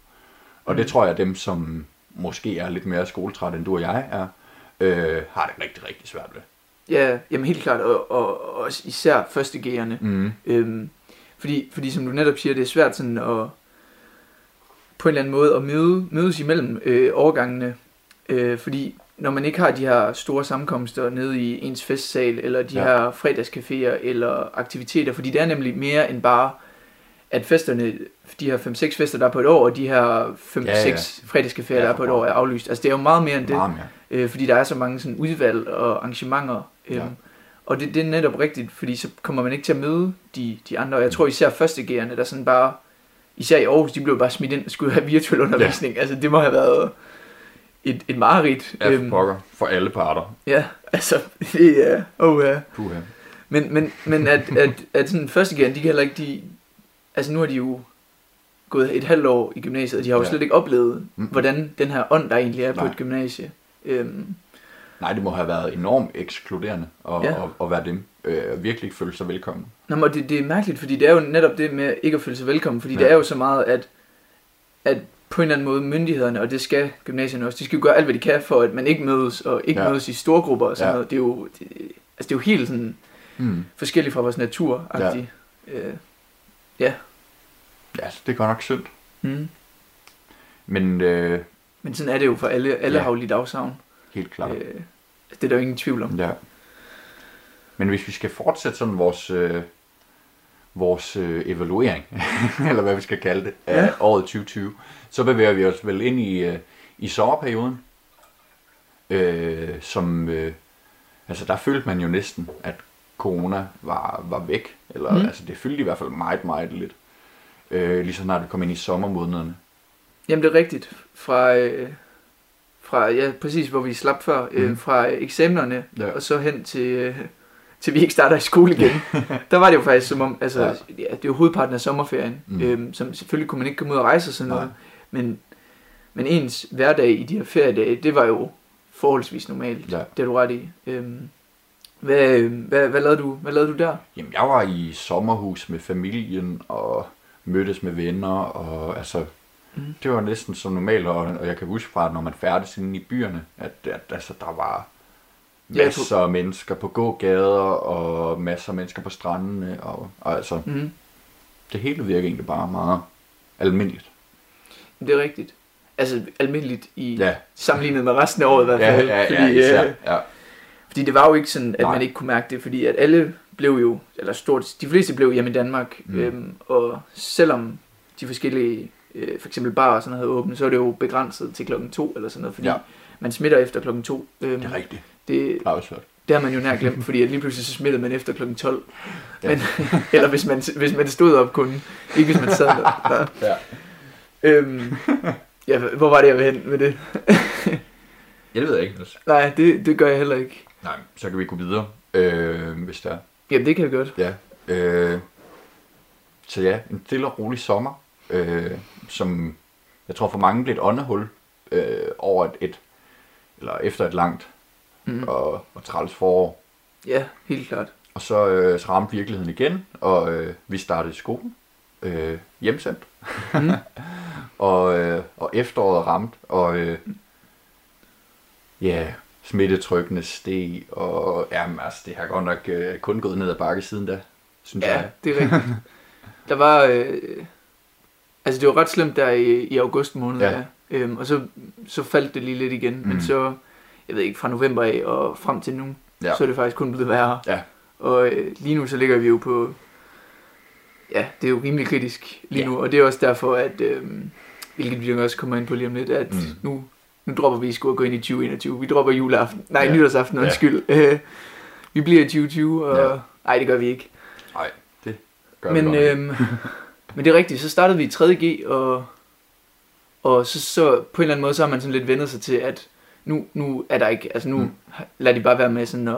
Og det Mm. tror jeg, dem som måske er lidt mere skoletræt, end du og jeg er, øh, har det rigtig, rigtig svært ved. Ja, jamen helt klart, og, og, og også især første G'erne. Mm. Øhm, fordi, fordi som du netop siger, det er svært sådan at på en eller anden måde at møde, mødes imellem øh, overgangene. Øh, fordi når man ikke har de her store sammenkomster nede i ens festsal, eller de Ja. her fredagscaféer, eller aktiviteter, fordi det er nemlig mere end bare, at festerne, de her 5-6 fester, der er på et år, og de her 5-6 Ja, ja. fredagscaféer, Ja, der er på et år, er aflyst. Altså det er jo meget mere end det Meget mere. Øh, fordi der er så mange sådan udvalg og arrangementer. Øhm, Ja. Og det, det er netop rigtigt, fordi så kommer man ikke til at møde de, de andre. Og jeg tror især første G'erne, der sådan bare, især i Aarhus, de blev bare smidt ind og skulle have virtuel undervisning. Ja. Altså det må have været et, et mareridt. Ja, for pokker. For alle parter. ja, altså det er, oh, ja. Puha. Men, men, men at, at, at sådan første G'erne, de kan heller ikke, de, altså nu har de jo gået et halvt år i gymnasiet, og de har jo Ja. slet ikke oplevet, Mm. hvordan den her ånd, der egentlig er på Nej. et gymnasie. Øhm, Nej, det må have været enormt ekskluderende at, Ja. at, at være dem. Øh, virkelig ikke føle sig velkommen. Nå, men det, det er mærkeligt, fordi det er jo netop det med ikke at føle sig velkommen, fordi Ja. det er jo så meget, at, at på en eller anden måde myndighederne, og det skal gymnasierne også, de skal jo gøre alt, hvad de kan for, at man ikke mødes, og ikke Ja. mødes i store grupper og sådan Ja. noget. Det er jo, det, altså det er jo helt sådan Mm. forskellig fra vores natur. Ja. Øh, ja. Ja, det er godt nok synd. Mm. Men øh, Men sådan er det jo for alle, alle Ja. har jo lidt afsavn. helt klart. Øh, det er der jo ingen tvivl om. Ja. Men hvis vi skal fortsætte sådan vores, øh, vores øh, evaluering, eller hvad vi skal kalde det, af Ja. året 2020, så bevæger vi os vel ind i, øh, i sommerperioden, øh, som, øh, altså der følte man jo næsten, at corona var, var væk, eller. Mm. altså det fyldte i hvert fald meget, meget lidt, øh, lige så snart vi kom ind i sommermånederne. Jamen det er rigtigt. Fra, øh, fra ja, præcis hvor vi slap før, øh, Mhm. fra eksamenerne, Ja. og så hen til, øh, til vi ikke starter i skole igen. der var det jo faktisk som om, altså, Ja. ja. det er jo hovedparten af sommerferien, Mm. mm. øhm, som selvfølgelig kunne man ikke komme ud og rejse og sådan Nej. noget, men, men ens hverdag i de her feriedage, det var jo forholdsvis normalt, Ja. det er du ret i. Øhm, hvad, øh, hvad, hvad, lavede du, hvad lavede du der? Jamen, jeg var i sommerhus med familien og mødtes med venner, og altså, mm. Det var næsten som normalt, og, og jeg kan huske fra, når man færdes inde i byerne, at, at altså, der var Ja, masser af mennesker på gågader, og masser af mennesker på strandene, og, og altså, Mm. det hele virker egentlig bare meget almindeligt. Det er rigtigt. Altså almindeligt i Ja, sammenlignet med resten af året i hvert ja, fald. ja, ja, fordi, især, øh, ja. Fordi det var jo ikke sådan, at Nej. Man ikke kunne mærke det, fordi at alle blev jo, eller stort, de fleste blev hjemme i Danmark, mm. øhm, og selvom de forskellige, øh, for eksempel bar og sådan noget havde åbent, så er det jo begrænset til klokken to eller sådan noget, fordi Ja. man smitter efter klokken to. Øhm, Det er rigtigt. det, hørt. det har man jo nær glemt, fordi at lige pludselig så smittede man efter klokken 12. Ja. Men, eller hvis man, hvis man stod op kun, ikke hvis man sad der. Ja. Øhm, ja, hvor var det, jeg ville hen med det? Jeg ved ikke. Altså. Nej, det, det gør jeg heller ikke. Nej, så kan vi gå videre, øh, hvis der er. Jamen, det kan jeg godt. Ja. Øh, så ja, en stille og rolig sommer, øh, som jeg tror for mange blev et åndehul øh, over et, et, eller efter et langt Mm. og, og træls forår. Ja, helt klart. Og så, øh, så ramte virkeligheden igen, og øh, vi startede i skolen, øh, hjemsendt, Mm. og, øh, og efteråret ramte, og øh, ja, smittetrykkene steg, og jamen, altså, det har godt nok øh, kun gået ned ad bakke siden da, synes Ja, jeg. det er rigtigt. Der var... Øh, altså, det var ret slemt der i, i august måned, Ja. ja. ja. Øhm, og så, så faldt det lige lidt igen. Mm. Men så, jeg ved ikke, fra november af og frem til nu, Ja. ja. så er det faktisk kun blevet værre. Ja. Og øh, lige nu, så ligger vi jo på... Ja, det er jo rimelig kritisk lige Ja. nu. Og det er også derfor, at... Øh, hvilket vi også kommer ind på lige om lidt, at Mm. nu, nu dropper vi sgu at gå ind i 2021. Vi dropper juleaften. Nej, Ja. ja. nytårsaften, Ja. undskyld. Øh, vi bliver i 2020, og... Ja. Ja. Nej, det gør vi ikke. Nej, det gør Men, vi godt. øhm, men det er rigtigt, så startede vi i 3.G, og, og så, så på en eller anden måde, så har man sådan lidt vendet sig til, at nu, nu er der ikke, altså nu Mm. lader de bare være med sådan at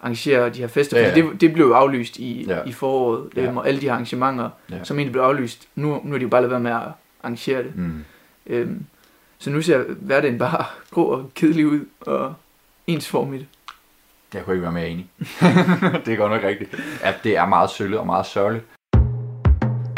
arrangere de her fester, Ja, ja. Det, det blev jo aflyst i, Ja. i foråret, Ja. øhm, og alle de her arrangementer, ja. som egentlig blev aflyst, nu, nu er de jo bare lavet være med at arrangere det. Mm. Øhm, så nu ser hverdagen bare grå og kedelig ud, og ensformigt. Jeg kunne ikke være mere enig. det er godt nok rigtigt. At det er meget sølle og meget sørgeligt.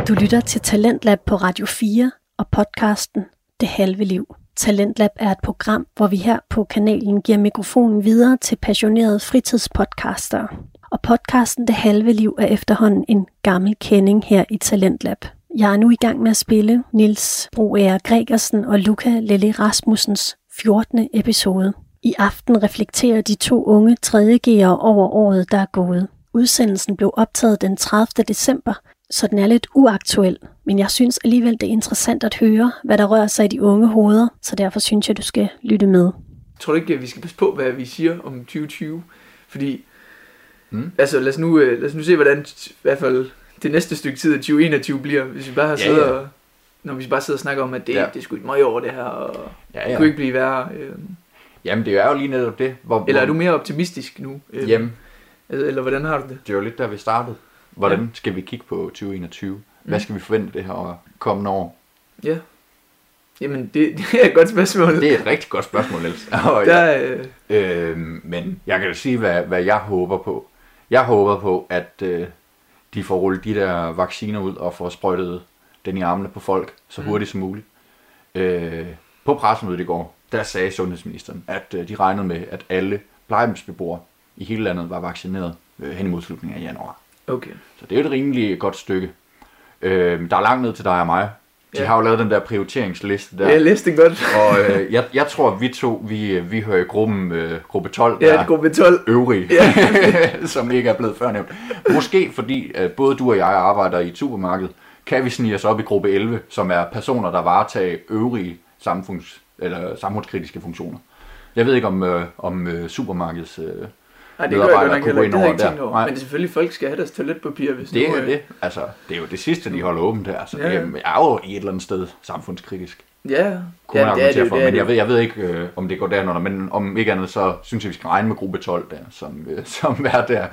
Du lytter til Talentlab på Radio 4 og podcasten Det Halve Liv. Talentlab er et program, hvor vi her på kanalen giver mikrofonen videre til passionerede fritidspodcastere. Og podcasten Det Halve Liv er efterhånden en gammel kending her i Talentlab. Jeg er nu i gang med at spille Nils Broager Gregersen og Luca Lelle Rasmussens 14. episode. I aften reflekterer de to unge 3.G'ere over året, der er gået. Udsendelsen blev optaget den 30. december, så den er lidt uaktuel, men jeg synes alligevel, det er interessant at høre, hvad der rører sig i de unge hoveder, så derfor synes jeg, du skal lytte med. Tror du ikke, at vi skal passe på, hvad vi siger om 2020? Fordi, Mm. altså lad os, nu, øh, lad os nu se, hvordan i hvert fald det næste stykke tid af 2021 bliver, hvis vi bare har Ja, siddet ja. og, når vi bare sidder og snakker om, at det, Ja. det er sgu et møg over det her, og Ja, det ja. kunne ikke blive værre. Øh. Jamen, det er jo lige netop det. Hvor, Eller er du mere optimistisk nu? Øh, Jamen, altså, Eller hvordan har du det? det var lidt der, vi startede. Hvordan skal vi kigge på 2021? Hvad Mm. skal vi forvente det her kommende år? Ja. Jamen, det, det er et godt spørgsmål. Det er et rigtig godt spørgsmål, Niels. Der, ja, øh, øhm, men jeg kan da sige, hvad, hvad jeg håber på. Jeg håber på, at øh, de får rullet de der vacciner ud og får sprøjtet den i armene på folk så Mm. hurtigt som muligt. Øh, på pressemødet i går, der sagde sundhedsministeren, at øh, de regnede med, at alle plejehjemsbeboere i hele landet var vaccineret øh, hen imod slutningen af januar. Okay. Så det er et rimelig godt stykke. Øh, der er langt ned til dig og mig. De Ja. har jo lavet den der prioriteringsliste der. Ja, det godt. Og øh, jeg, jeg tror, at vi to, vi, vi hører i gruppen, øh, gruppe 12, Ja, der er gruppe 12. øvrige, Ja. som ikke er blevet før nævnt. Måske fordi øh, både du og jeg arbejder i et supermarked, kan vi snige os op i gruppe 11, som er personer, der varetager øvrige samfunds, eller samfundskritiske funktioner. Jeg ved ikke, om, øh, om øh, supermarkeds... Øh, Nej, det gør jeg godt nok heller ikke. Det jeg over ikke der. over. Nej. Men selvfølgelig, folk skal have deres toiletpapir, hvis det nu, er øh, det. Altså, det er jo det sidste, de holder åbent her. Så Ja, det ja. er, jeg er jo i et eller andet sted samfundskritisk. Ja, Kunne ja man det er det, for, det men jeg det. ved, jeg ved ikke, øh, om det går derunder, men om ikke andet, så synes jeg, vi skal regne med gruppe 12 der, som, øh, som er der.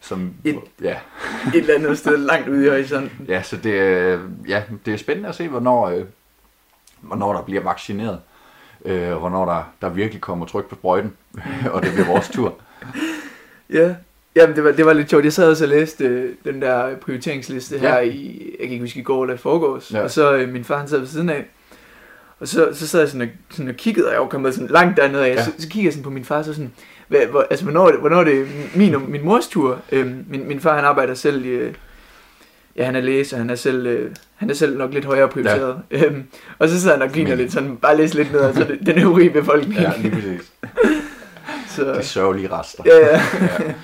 Som, Et- ja, Et eller andet sted langt ude i horisonten. ja, så det, øh, ja, det er spændende at se, hvornår, øh, hvornår der bliver vaccineret. Øh, og hvornår der, der virkelig kommer tryk på sprøjten, og det bliver vores tur. Ja. Jamen, det var, det var lidt sjovt. Jeg sad også og læste øh, den der prioriteringsliste her Ja. i, jeg kan ikke huske i går eller i forgårs. Ja. Og så øh, min far, han sad ved siden af. Og så, så sad jeg sådan og, sådan og kiggede, og jeg var kommet sådan langt dernede af. Ja. Så, så kiggede jeg sådan på min far, så sådan, hvad, hvor, altså, hvornår, er det- hvornår er det min min mors tur? Øhm, min, min far, han arbejder selv i, øh, ja, han er læser, han er selv, øh, han er selv nok lidt højere prioriteret. Ja. Øhm, og så sidder han og griner Men- lidt, sådan bare læse lidt ned, altså den øvrige befolkning. Ja, lige præcis. så, De sørgelige rester. ja, ja. ja.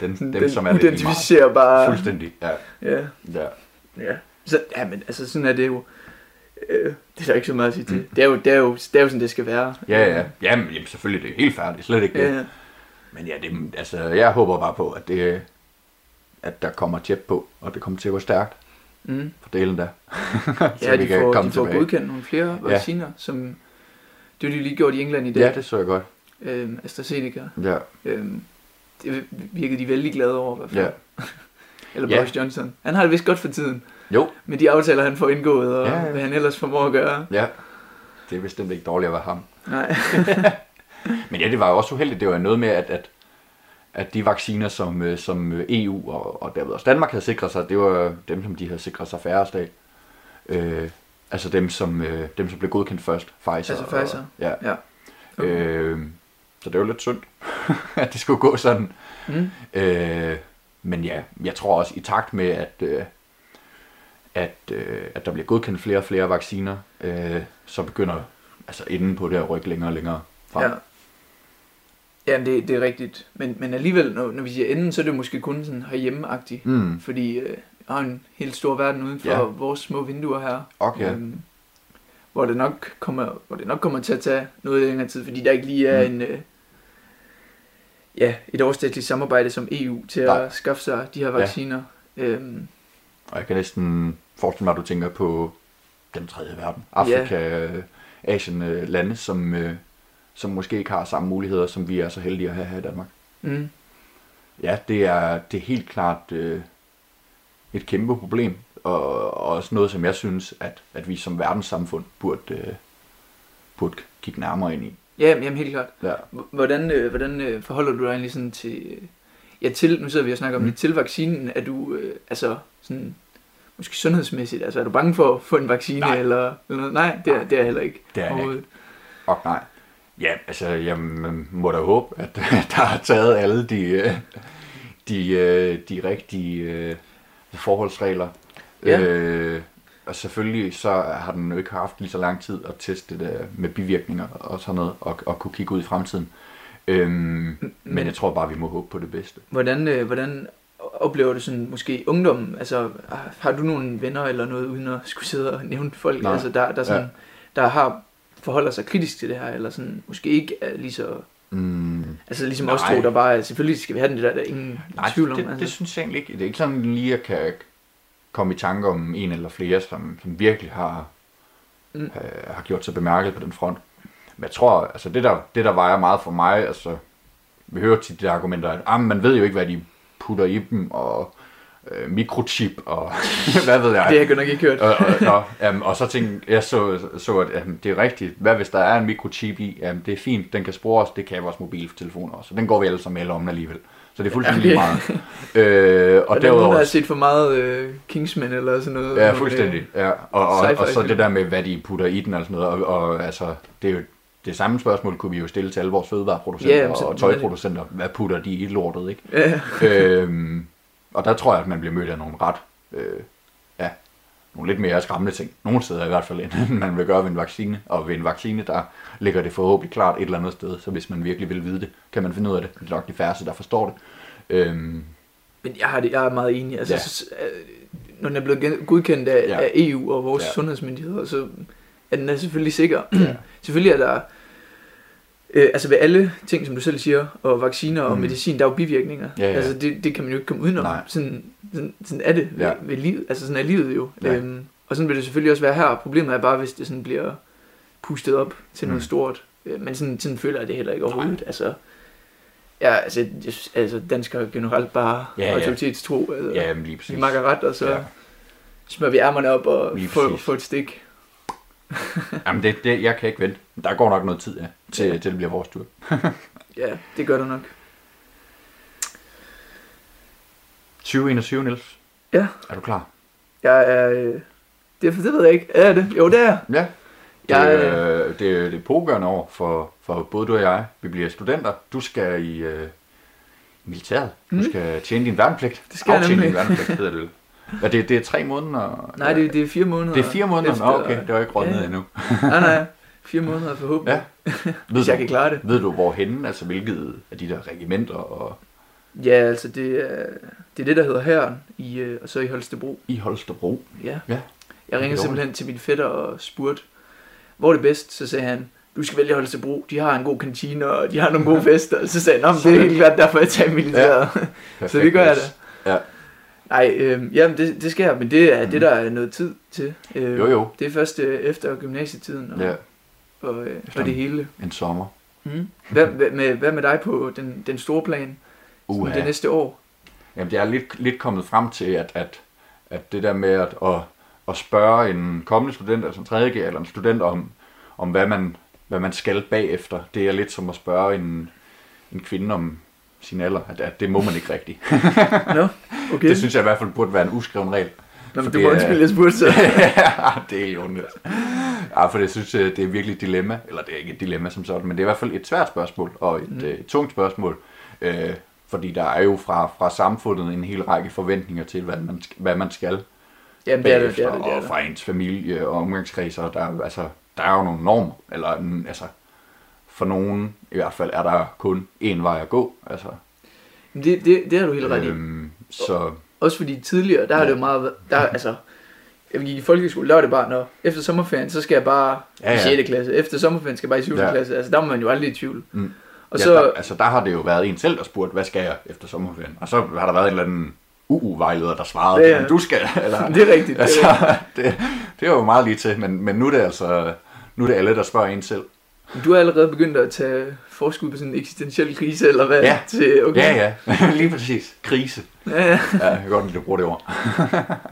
Den, dem, den som er lidt lige meget. identificerbare. Fuldstændig, ja. Ja, ja. ja. Så, ja, men altså sådan er det jo. Øh, det er der ikke så meget at sige til. Det, er jo, det, er jo, det er jo sådan, det skal være. Ja, ja. Jamen, jamen, selvfølgelig, det er helt færdigt. Slet ikke det. Ja, Men ja, det, altså, jeg håber bare på, at, det, at der kommer tjep på, og det kommer til at gå stærkt mm. for delen der. så ja de, kan får, komme de får tilbage. godkendt nogle flere Ja. vacciner, som det er de lige gjort i England i dag. Ja, det så jeg godt. Øh, AstraZeneca. Ja, Øh, det virkede de vældig glade over, i hvert fald. ja. Eller Ja. Boris Johnson. Han har det vist godt for tiden, Jo, med de aftaler, han får indgået, og Ja, ja. hvad han ellers formår at gøre. ja. Det er bestemt ikke dårligt at være ham. Nej. Men ja, det var jo også uheldigt. Det var noget med, at, at, at de vacciner, som, øh, som EU og, og derved også Danmark havde sikret sig, det var dem, som de havde sikret sig færrest af. Øh, altså dem som, øh, dem, som blev godkendt først. Pfizer. Altså Pfizer. Og, ja. Ja. Okay. Øh, så det var lidt synd, at det skulle gå sådan. Mm. Øh, men ja, jeg tror også i takt med, at, øh, at, øh, at der bliver godkendt flere og flere vacciner, øh, så begynder altså enden på det at rykke længere og længere frem. Ja. Ja, det, det er rigtigt. Men, men alligevel, når, når vi siger enden, så er det måske kun sådan herhjemmeagtigt. Mm. Fordi øh, har en helt stor verden uden for Ja. vores små vinduer her. Okay. Øhm, hvor, det nok kommer, hvor det nok kommer til at tage noget længere tid, fordi der ikke lige er Mm. en... Øh, ja, et overstatsligt samarbejde som EU til Nej. at skaffe sig de her Ja. vacciner. Øhm, Og jeg kan næsten forestille mig, at du tænker på den tredje verden. Afrika, yeah. Asien, øh, lande, som, øh, som måske ikke har samme muligheder, som vi er så heldige at have her i Danmark. mm, Ja, det er, det er helt klart øh, et kæmpe problem, og, og også noget, som jeg synes, at, at vi som verdenssamfund burde, øh, burde kigge nærmere ind i. ja, jamen helt klart. Ja. Hvordan, øh, hvordan øh, forholder du dig egentlig sådan til... Ja, til, nu sidder vi og snakker om Mm. det, til vaccinen. Er du, øh, altså sådan... Måske sundhedsmæssigt, altså er du bange for at få en vaccine Nej. eller, eller noget? Nej, det er, Nej. det er heller ikke. Det er ikke. Og nej, ja, altså, jeg må da håbe, at der har taget alle de, øh, de, øh, de rigtige øh, forholdsregler. Ja. Øh, og selvfølgelig så har den jo ikke haft lige så lang tid at teste det med bivirkninger og sådan noget, og, og kunne kigge ud i fremtiden. Øhm, men, men jeg tror bare, vi må håbe på det bedste. Hvordan, øh, hvordan oplever du sådan måske ungdommen? Altså, har du nogle venner eller noget, uden at skulle sidde og nævne folk, Nej. altså, der, der, sådan, Ja. der har forholder sig kritisk til det her, eller sådan, måske ikke er lige så, Mm, altså ligesom Nej. os to, der bare, selvfølgelig skal vi have den, det der, der er ingen nej, tvivl om. det, altså. det synes jeg egentlig ikke. Det er ikke sådan lige, at jeg kan komme i tanke om en eller flere, som, som virkelig har, Mm. øh, har gjort sig bemærket på den front. Men jeg tror, altså det der, det der vejer meget for mig, altså vi hører tit de argumenter, at ah, man ved jo ikke, hvad de putter i dem, og øh, mikrochip, og hvad ved jeg. det har jeg nok ikke hørt. og, og, nå, um, og så tænkte jeg så, så at um, det er rigtigt. Hvad hvis der er en mikrochip i? Um, det er fint, den kan spore os, det kan vores mobiltelefoner også. Så den går vi alle sammen med om alligevel. Så det er fuldstændig lige meget. øh, og Og der er nogen, der derudover... har set for meget øh, Kingsman eller sådan noget. Ja, fuldstændig. Ja. Og, og, og, og så det der med, hvad de putter i den og sådan noget. Og, og altså, det er jo det samme spørgsmål kunne vi jo stille til alle vores fødevareproducenter Ja, jamen, og tøjproducenter. Hvad putter de i lortet, ikke? Ja, øhm, og der tror jeg, at man bliver mødt af nogle ret, øh, ja, nogle lidt mere skræmmende ting. Nogle steder i hvert fald, end man vil gøre ved en vaccine. Og ved en vaccine, der ligger det forhåbentlig klart et eller andet sted. Så hvis man virkelig vil vide det, kan man finde ud af det. Det er nok de færreste, der forstår det. Øhm, men jeg, har det, jeg er meget enig. Altså, Ja. så, øh, når den er blevet godkendt af, Ja. af EU og vores ja. sundhedsmyndigheder, så er den er selvfølgelig sikker. Ja. selvfølgelig er der, øh, altså ved alle ting, som du selv siger, og vacciner og Mm. medicin, der er jo bivirkninger. Ja, ja. Altså det, det kan man jo ikke komme udenom. Nej. Sådan, sådan, sådan er det ved, Ja. ved livet. Altså sådan er livet jo. Ja. Øhm, og sådan vil det selvfølgelig også være her. Problemet er bare, hvis det sådan bliver pustet op til noget Mm. stort. Øh, Men sådan, sådan føler jeg det heller ikke overhovedet. Altså, ja, altså, jeg, synes- altså danskere er generelt bare Ja, ja, autoritetstro. Altså, ja, men lige præcis. vi makker ret, og så Ja. smører vi ærmerne op og får, får et stik. Jamen, det, det, jeg kan ikke vente. Der går nok noget tid, ja, til, Ja. til det bliver vores tur. Ja, det gør det nok. 2021, Niels. Ja. Er du klar? Jeg er... Øh, det, det ved jeg ikke. Er det? Jo, det er jeg. Ja. Det, Jeg, er, øh, det, det er pågørende år for, for både du og jeg. Vi bliver studenter. Du skal i øh, militæret. Du Mm. skal tjene din værnepligt. Det skal jeg Aftjene din nemlig. værnepligt, hedder det. Ja, det, det er tre måneder? Nej, det, det er fire måneder. det er fire måneder? efter- okay. Det var ikke rådnet Ja. endnu. Nej, nej. Fire måneder forhåbentlig. Ja. Ja. Ved Hvis jeg du, kan klare det. ved du hvorhenne? Altså, hvilket af de der regimenter og Ja, altså det er det, er det der hedder Hæren, i, øh, og så i Holstebro. i Holstebro? Ja. Ja. Jeg ringede simpelthen til min fætter og spurgte, hvor er det bedst? Så sagde han, du skal vælge Holstebro. De har en god kantine, og de har nogle gode fester. Så sagde han, "Nå, men det er helt klart derfor, jeg tager militæret. Ja. Så det gør jeg da. Ja. Nej, øh, jamen det, det jeg, men det er mm. det, der er noget tid til. Øh, Jo, jo. Det er først øh, efter gymnasietiden og, Ja, og, øh, Efter og det hele. en sommer. Mm. Hvad, hvad, med, hvad med dig på den, den store plan? Sådan Det næste år? Jamen, det er lidt, lidt kommet frem til, at, at, at det der med at, at, at spørge en kommende student, altså en 3. G eller en student om, om hvad, man, hvad man skal bagefter, det er lidt som at spørge en, en kvinde om sin alder, at, at det må man ikke rigtigt. Nå, okay. Det synes jeg i hvert fald burde være en uskreven regel. Nå, men det må undskylde, jeg spurgte så. ja, det er helt ondt. Ja, for det synes jeg, det er virkelig et dilemma. Eller det er ikke et dilemma som sådan, men det er i hvert fald et svært spørgsmål og et, Mm. mm. et tungt spørgsmål. Øh, fordi der er jo fra, fra samfundet en hel række forventninger til, hvad man, hvad man skal Jamen, det er det, det er det, det er og det. fra ens familie og omgangskredser. Der, er- altså, der er jo nogle normer, eller en, altså, for nogen i hvert fald er der kun én vej at gå. Altså, Det, det, det har du helt ret i. øhm, så Også fordi tidligere, der har Ja. det jo meget der, altså, jeg gik i folkeskole, der var det bare, når efter sommerferien, så skal jeg bare Ja, i ja. 6. klasse. Efter sommerferien skal jeg bare i 7. Ja. Klasse. Altså, der var man jo aldrig i tvivl. Mm. Og ja, så, der, altså, der har det jo været en selv, der spurgte, hvad skal jeg efter sommerferien? Og så har der været en eller anden UU-vejleder, der svarede, Ja, ja, du skal. Eller, det er rigtigt. altså, det er det, det er jo meget lige til, men, men nu er det altså nu er det alle, der spørger en selv. Du har allerede begyndt at tage forskud på sådan en eksistentiel krise, eller hvad? Ja. Til, okay. Ja, ja, lige præcis. Krise. ja, ja. Ja, jeg kan godt lide, at du bruger det ord.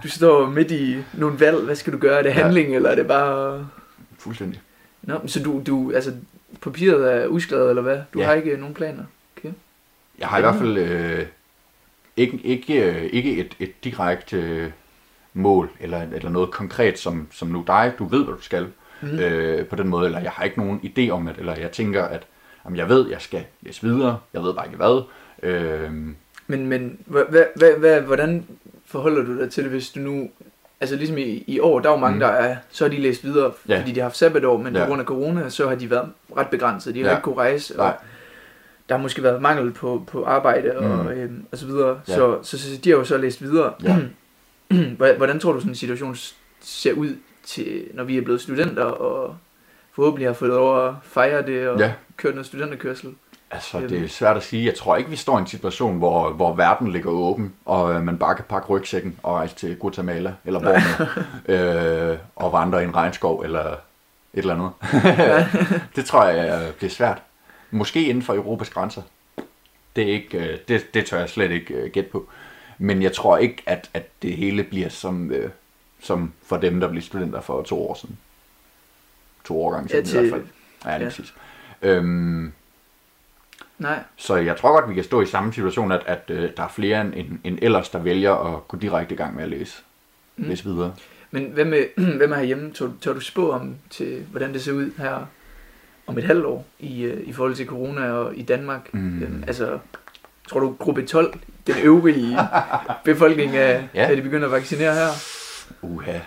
Du står midt i nogle valg. Hvad skal du gøre? Er det Ja. handling, eller er det bare... Fuldstændig. Nå, så du, du, altså, papiret er uskrevet, eller hvad? Du Ja. har ikke nogen planer? Jeg har i hvert fald øh, ikke, ikke, øh, ikke et, et direkte øh, mål, eller, eller noget konkret, som, som nu dig, du ved, hvad du skal. Mm. øh, på den måde, eller jeg har ikke nogen idé om det, eller jeg tænker, at jamen, jeg ved, jeg skal læse videre, jeg ved bare ikke hvad. Øh, Men, men hvad, hvad, hvad, hvordan forholder du dig til det, hvis du nu... Altså ligesom i, i år, der er jo mange, Mm. der er... Så har de læst videre, Ja. fordi de har haft sabbatår, men Ja. på grund af corona, så har de været ret begrænset. De har Ja. ikke kunne rejse, og Nej. der har måske været mangel på, på arbejde og, Mm. øhm, og så videre. Ja. Så, så, så, de har jo så læst videre. Ja. Hvordan- tror du sådan en situation ser ud, til, når vi er blevet studenter, og forhåbentlig har fået lov at fejre det, og ja, kørt noget studenterkørsel? altså Øhm. det er svært at sige. Jeg tror ikke, vi står i en situation, hvor, hvor verden ligger åben, og øh, man bare kan pakke rygsækken og rejse til Guatemala eller Borneo, øh, og vandre i en regnskov eller et eller andet. det tror jeg øh, bliver svært. Måske inden for Europas grænser. Det, er ikke, øh, det, det tør jeg slet ikke øh, gætte på. Men jeg tror ikke, at, at det hele bliver som, øh, som for dem, der blev studenter for to år siden. To årgange Ja, siden i hvert til, fald. Ja, lige ja. præcis. Øhm, nej, så jeg tror godt, vi kan stå i samme situation, at, at øh, der er flere end, end, ellers, der vælger at gå direkte i gang med at læse, Mm. læse videre. Men hvad med, hvad med herhjemme? Tør, tør du spå om til, hvordan det ser ud her om et halvt år i, øh, i forhold til corona og i Danmark. Mm. Øhm, altså, tror du gruppe 12, den øvrige befolkning, er, Ja. er de begyndt at vaccinere her? Uha.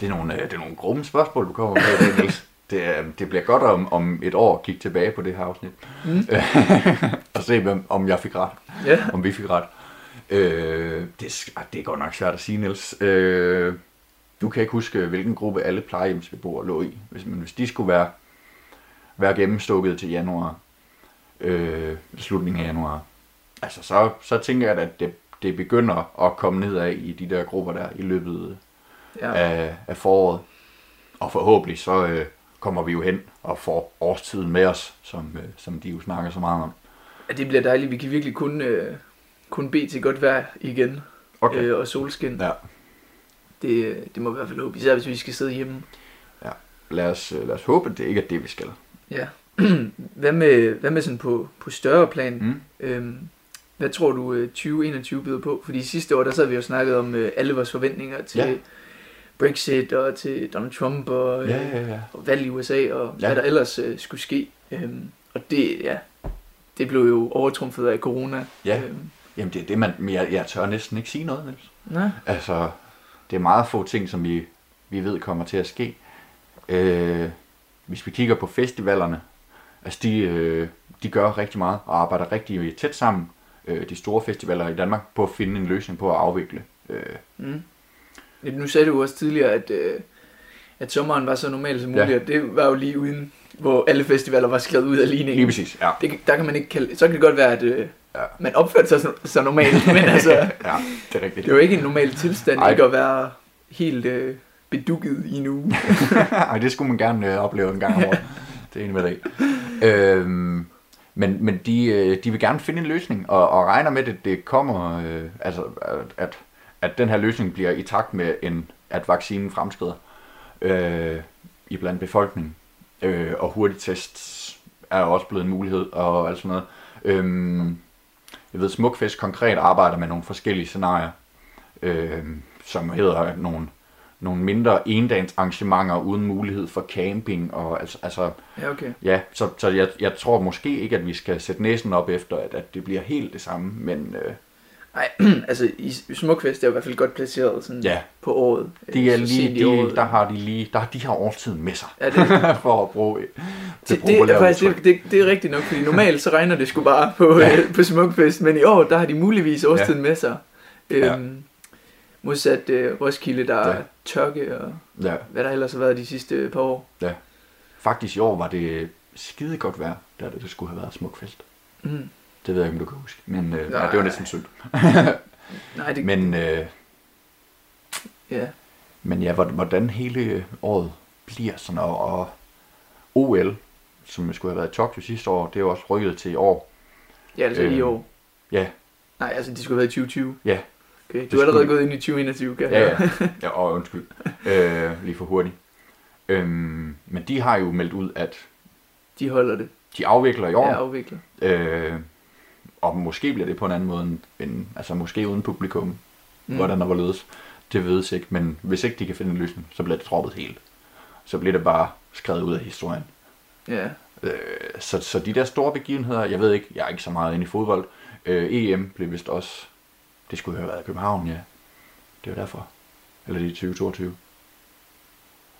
Det er nogle, øh, det er nogle grumme spørgsmål, du kommer med i dag, Niels. Det, det bliver godt om, om et år at kigge tilbage på det her afsnit. Mm. og se, om jeg fik ret. Ja. Om vi fik ret. Øh, det, ah, det er godt nok svært at sige, Niels. Øh, du kan ikke huske, hvilken gruppe alle plejehjemsbeboere lå i. Hvis, men hvis de skulle være, være gennemstukket til januar, øh, slutningen af januar, altså så, så tænker jeg, at det, det begynder at komme nedad i de der grupper der i løbet ja. af, af foråret. Og forhåbentlig så øh, kommer vi jo hen og får årstiden med os, som, øh, som de jo snakker så meget om. ja. det bliver dejligt. Vi kan virkelig kun, øh, kun bede til godt vejr igen. Okay. Øh, og solskin. Ja, Det, det må vi i hvert fald håbe. Især hvis vi skal sidde hjemme. lad os, øh, lad os håbe, at det ikke er det, vi skal. Ja. hvad, med, hvad med sådan på, på større plan? Mm. Øhm, hvad tror du øh, 2021 byder på? Fordi sidste år, der sad vi jo snakket om øh, alle vores forventninger til Ja. Brexit og til Donald Trump og, øh, Ja, ja, ja. og valg i USA og Ja. hvad der ellers øh, skulle ske. Øhm, og det, ja, det blev jo overtrumfet af corona. Ja. Øhm, Jamen det er det, man, jeg, jeg tør næsten ikke sige noget, Niels. nej. Altså, det er meget få ting, som vi, vi ved kommer til at ske. Øh, hvis vi kigger på festivalerne, altså de, øh, de gør rigtig meget og arbejder rigtig tæt sammen, øh, de store festivaler i Danmark, på at finde en løsning på at afvikle. Øh, Mm. Ja, Nu sagde du også tidligere, at, øh, at sommeren var så normal som Ja. muligt, og det var jo lige uden, hvor alle festivaler var skrevet ud af ligningen. lige præcis, ja. Det, der kan man ikke kalde, så kan det godt være, at øh, Ja. man opførte sig så, så normalt, men altså, ja, det er rigtigt. det er jo ikke en normal tilstand Ej. ikke at være helt øh, bedukket i en uge. Ej, det skulle man gerne øh, opleve en gang om året. det er en med det. Øhm, men men de, øh, de vil gerne finde en løsning, og, og regner med, at det kommer, øh, altså, at, at, at den her løsning bliver i takt med, en, at vaccinen fremskrider øh, i blandt befolkningen. Øh, og hurtig tests er også blevet en mulighed, og alt sådan noget. Øhm, jeg ved, Smukfest konkret arbejder med nogle forskellige scenarier, øh, som hedder nogle nogle mindre endagens arrangementer uden mulighed for camping og altså, altså Ja, okay. ja, så, så jeg, jeg tror måske ikke, at vi skal sætte næsen op efter, at, at det bliver helt det samme, men øh, Nej, altså i Smukfest er jo i hvert fald godt placeret sådan ja, på året. de er Så lige, i året. de, der har de lige, der har de her årstiden med sig, Ja, det, for at bruge det, det, det, er faktisk, det, det, det er rigtigt nok, fordi normalt så regner det sgu bare på, Ja. ja. på Smukfest, men i år, der har de muligvis årstiden med sig. Ja. Øhm, modsat øh, Roskilde, der er Ja. tørke og Ja, hvad der ellers har været de sidste par år. faktisk i år var det skide godt vejr, det, det skulle have været smukfest. Mm. Det ved jeg ikke, om du kan huske, men øh, ja, Nej. det var næsten synd. Nej, det, Men, øh, ja. men ja, hvor- hvordan hele året bliver sådan, og, og OL, som skulle have været i Tokyo sidste år, det er jo også rykket til i år. ja, altså Øh, i år. Ja, Nej, altså de skulle have været i 2020. Ja. Okay, Det du er allerede skulle- gået ind i 2021, kan jeg Ja, ja. ja og undskyld. Øh, lige for hurtigt. Øhm, men de har jo meldt ud, at De holder det. de afvikler i år. Ja, afviklet. Øh, og måske bliver det på en anden måde, end, end altså måske uden publikum. Mm. Hvordan og hvorledes. Det vedes ikke, men hvis ikke de kan finde en løsning, så bliver det droppet helt. Så bliver det bare skrevet ud af historien. Ja. Øh, så, så de der store begivenheder, jeg ved ikke, jeg er ikke så meget inde i fodbold. Øh, EM blev vist også, det skulle have været i København, ja. Det var derfor. Eller det er 2022.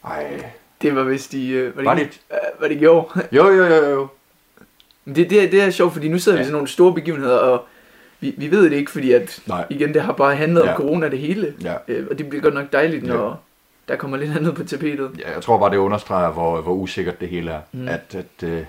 Ej, Det var vist i... Øh, var, Var det, det- ikke- øh, var det i år? jo jo jo jo. Men det, det, er- det er sjovt, fordi nu sidder ja. Ja. vi i sådan nogle store begivenheder, og vi, vi ved det ikke, fordi at, Nej. igen, det har bare handlet ja. Ja. om corona det hele. Ja. Øh, og det bliver godt nok dejligt, Ja. når der kommer lidt andet på tapetet. ja, jeg tror bare, det understreger, hvor, hvor usikkert det hele er. Mm. At, at øh,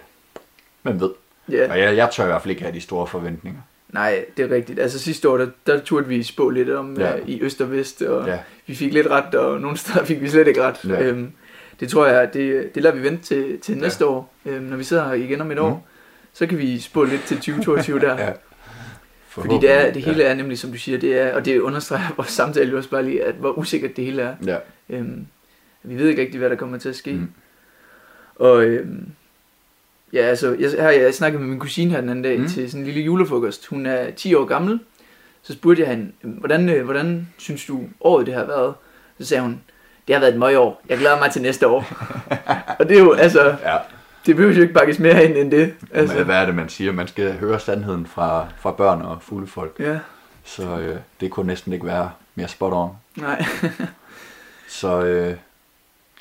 man ved. Ja, Og jeg, jeg tør i hvert fald ikke have de store forventninger. nej, det er rigtigt. Altså sidste år, der, der turde vi spå lidt om ja. Ja. uh, i øst og vest, og ja. Ja, vi fik lidt ret, og nogle steder fik vi slet ikke ret. Ja. Øhm, det tror jeg, det, det lader vi vente til, til næste år, øhm, når vi sidder her igen om et år. Mm. Så kan vi spå lidt til 2022 der. ja. Fordi det, er, det hele er nemlig, som du siger, det er, og det understreger vores samtale også bare lige, at hvor usikkert det hele er. Ja. Øhm, vi ved ikke rigtig, hvad der kommer til at ske. Mm. Og øhm, ja, altså, jeg, her, jeg snakkede med min kusine her den anden dag mm. Mm. til sådan en lille julefrokost. Hun er 10 år gammel. Så spurgte jeg hende, hvordan, øh, hvordan synes du året det har været? Så sagde hun, det har været et møgår. Jeg glæder mig til næste år. og det er jo, altså, Ja. Det behøver jo ikke bakkes mere ind end det. Altså. Hvad er det, man siger? Man skal høre sandheden fra, fra børn og fulde folk. Ja. Så øh, det kunne næsten ikke være mere spot on. Nej. så, øh,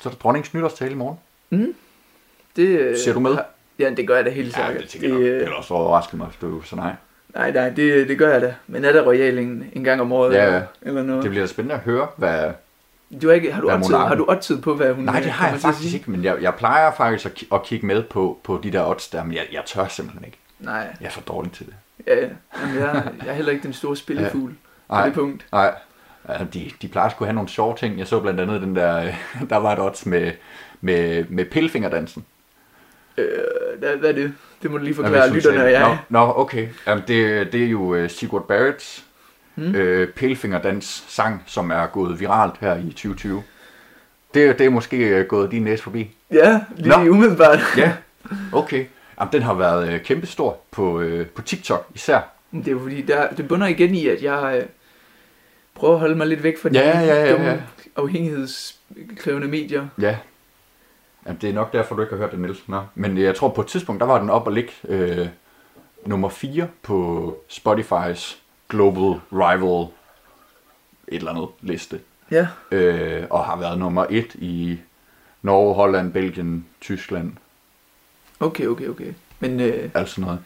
så er der dronningens nytårstale i morgen. Mm. Det, øh, Ser du med? Ja, det gør jeg da helt sikkert. Ja, det tænker jeg nok. Det er også overrasket mig, hvis du så nej. Nej, nej, det, det gør jeg da. Men er der royal en, en gang om året? Ja, eller, eller noget? det bliver da spændende at høre, hvad... Du har, ikke, har, du oddtid, har du oddtid på, hvad hun Nej, det har jeg faktisk ikke, men jeg, jeg plejer faktisk at, at kigge med på, på de der odds der, men jeg, jeg tør simpelthen ikke. Nej. Jeg er for dårlig til det. Ja, Jamen, jeg, jeg er heller ikke den store spillefugl ja. på det punkt. Nej, ja, de, de plejer sgu have nogle sjove ting. Jeg så blandt andet den der, der var et odds med, med, med pillefingerdansen. Øh, hvad, hvad er det? Det må du lige forklare lytterne og jeg. Nå, no, okay. Jamen, det, det er jo uh, Sigurd Barretts hmm. øh, Pillefingerdans sang, som er gået viralt her i 2020. Det, det er måske uh, gået din næse forbi. Ja, lige Nå. umiddelbart. ja, okay. Jamen, den har været uh, kæmpestor på, uh, på TikTok især. Det er jo fordi, der, det bunder igen i, at jeg uh, prøver at holde mig lidt væk fra ja, de ja, ja, ja. afhængighedskrævende medier. Ja, Jamen, det er nok derfor, du ikke har hørt det, Niels. Nå. Men jeg tror, på et tidspunkt, der var den op og ligge øh, nummer 4 på Spotify's Global Rival et eller andet liste. Ja. Øh, og har været nummer 1 i Norge, Holland, Belgien, Tyskland. Okay, okay, okay. Men, øh, alt sådan noget.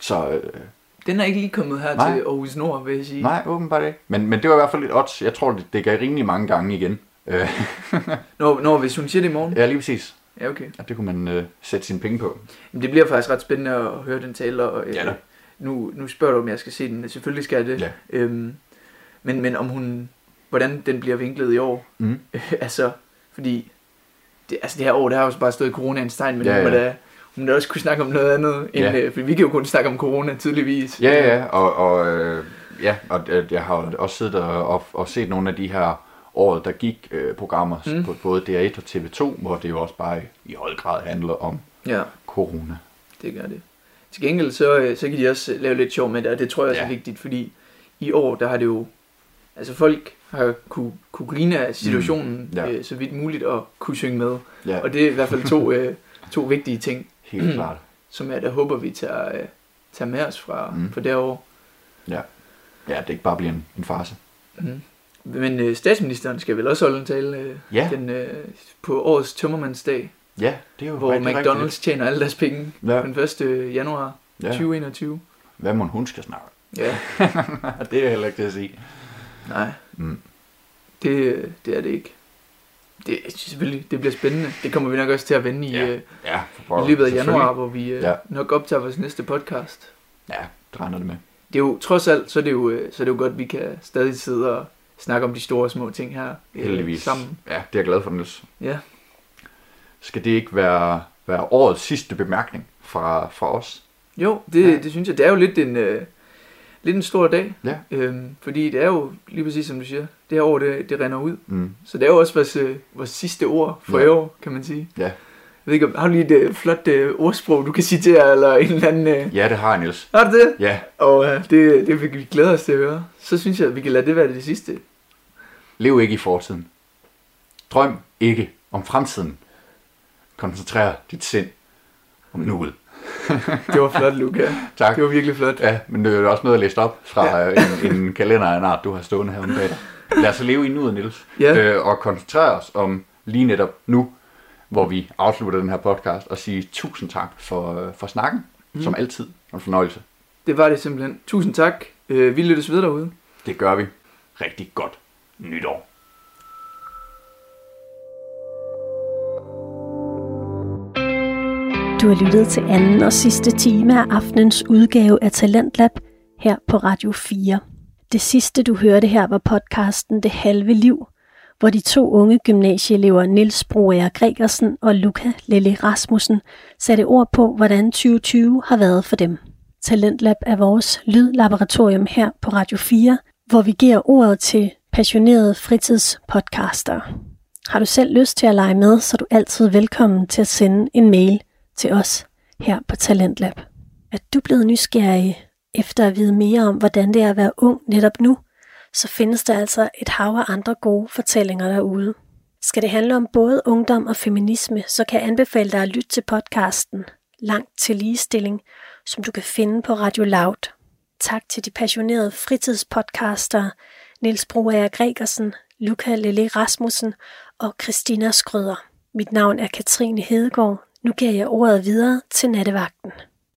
Så, øh, den er ikke lige kommet her nej. til Aarhus Nord, vil jeg sige. Nej, åbenbart ikke. Men, men det var i hvert fald lidt odds. Jeg tror, det, det gav rimelig mange gange igen. når, når, hvis hun siger det i morgen? Ja, lige præcis. Ja, okay. Ja, det kunne man øh, sætte sine penge på. Men det bliver faktisk ret spændende at høre den tale, og øh, ja, nu, nu spørger du, om jeg skal se den. Selvfølgelig skal jeg det. Ja. Øhm, men, men om hun, hvordan den bliver vinklet i år. Mm. altså, fordi det, altså det her år, der har jo bare stået coronaens tegn, men ja, ja. Da, hun da også kunne snakke om noget andet, end, ja. øh, for vi kan jo kun snakke om corona tydeligvis. Ja, ja, og, og øh, ja, og øh, jeg har også siddet og, og, og set nogle af de her året, der gik øh, programmer mm. på både DR1 og TV2, hvor det jo også bare i høj grad handler om ja. corona. Det gør det. Til gengæld så, øh, så kan de også lave lidt sjov med det, og det tror jeg også ja. er vigtigt, fordi i år, der har det jo, altså folk har kunne, kunne grine af situationen mm. ja. øh, så vidt muligt og kunne synge med. Ja. Og det er i hvert fald to, øh, to vigtige ting. Helt klart. Som jeg da håber, vi tager, øh, tager med os fra, mm. fra derovre. Ja. ja, det ikke bare bliver en, en farse. Mm. Men øh, statsministeren skal vel også holde en tale øh, ja. den, øh, på årets tømmermandsdag. Ja, det er jo Hvor McDonald's rigtigt. tjener alle deres penge ja. den 1. januar ja. 2021. Hvad må hun skal snakke? Ja. det er heller ikke det at sige. Nej. Mm. Det, det er det ikke. Det, selvfølgelig, det bliver spændende. Det kommer vi nok også til at vende i, ja. Øh, ja, i løbet af januar, hvor vi øh, ja. nok optager vores næste podcast. Ja, det regner det med. Det er jo, trods alt, så er det jo, øh, så er det jo godt, at vi kan stadig sidde og snakke om de store små ting her øh, Heldigvis. sammen. Ja, det er jeg glad for, Niels. Ja. Skal det ikke være, være årets sidste bemærkning fra, fra os? Jo, det, ja. det synes jeg. Det er jo lidt en, øh, lidt en stor dag. Ja. Øhm, fordi det er jo, lige præcis som du siger, det her år, det, det render ud. Mm. Så det er jo også vores, øh, vores sidste ord for ja. i år, kan man sige. Ja. Jeg ved ikke, har du lige et øh, flot øh, ordsprog, du kan citere, eller en eller anden... Øh... Ja, det har jeg, Niels. Har du det? Ja. Og øh, det, det vil vi glæde os til at høre. Så synes jeg, at vi kan lade det være det sidste. Lev ikke i fortiden. Drøm ikke om fremtiden. Koncentrer dit sind om nuet. det var flot, Luca. tak. Det var virkelig flot. Ja, men det er også noget at læse op fra ja. en, en kalender af en art, du har stående her bag dig. Lad os leve i nuet, Niels. Ja. Øh, og koncentrere os om lige netop nu, hvor vi afslutter den her podcast, og sige tusind tak for, for snakken, mm. som altid. En fornøjelse. Det var det simpelthen. Tusind tak. Øh, vi lyttes videre derude. Det gør vi. Rigtig godt nytår. Du har lyttet til anden og sidste time af aftenens udgave af Talentlab her på Radio 4. Det sidste du hørte her var podcasten Det halve liv, hvor de to unge gymnasieelever Niels Broager Gregersen og Luca Lille Rasmussen satte ord på, hvordan 2020 har været for dem. Talentlab er vores lydlaboratorium her på Radio 4, hvor vi giver ordet til passionerede fritidspodcaster. Har du selv lyst til at lege med, så er du altid velkommen til at sende en mail til os her på Talentlab. Er du blevet nysgerrig efter at vide mere om, hvordan det er at være ung netop nu, så findes der altså et hav af andre gode fortællinger derude. Skal det handle om både ungdom og feminisme, så kan jeg anbefale dig at lytte til podcasten Langt til ligestilling, som du kan finde på Radio Loud. Tak til de passionerede fritidspodcaster Niels Broager Gregersen, Luca Lille Rasmussen og Christina Skrøder. Mit navn er Katrine Hedegaard. Nu giver jeg ordet videre til nattevagten.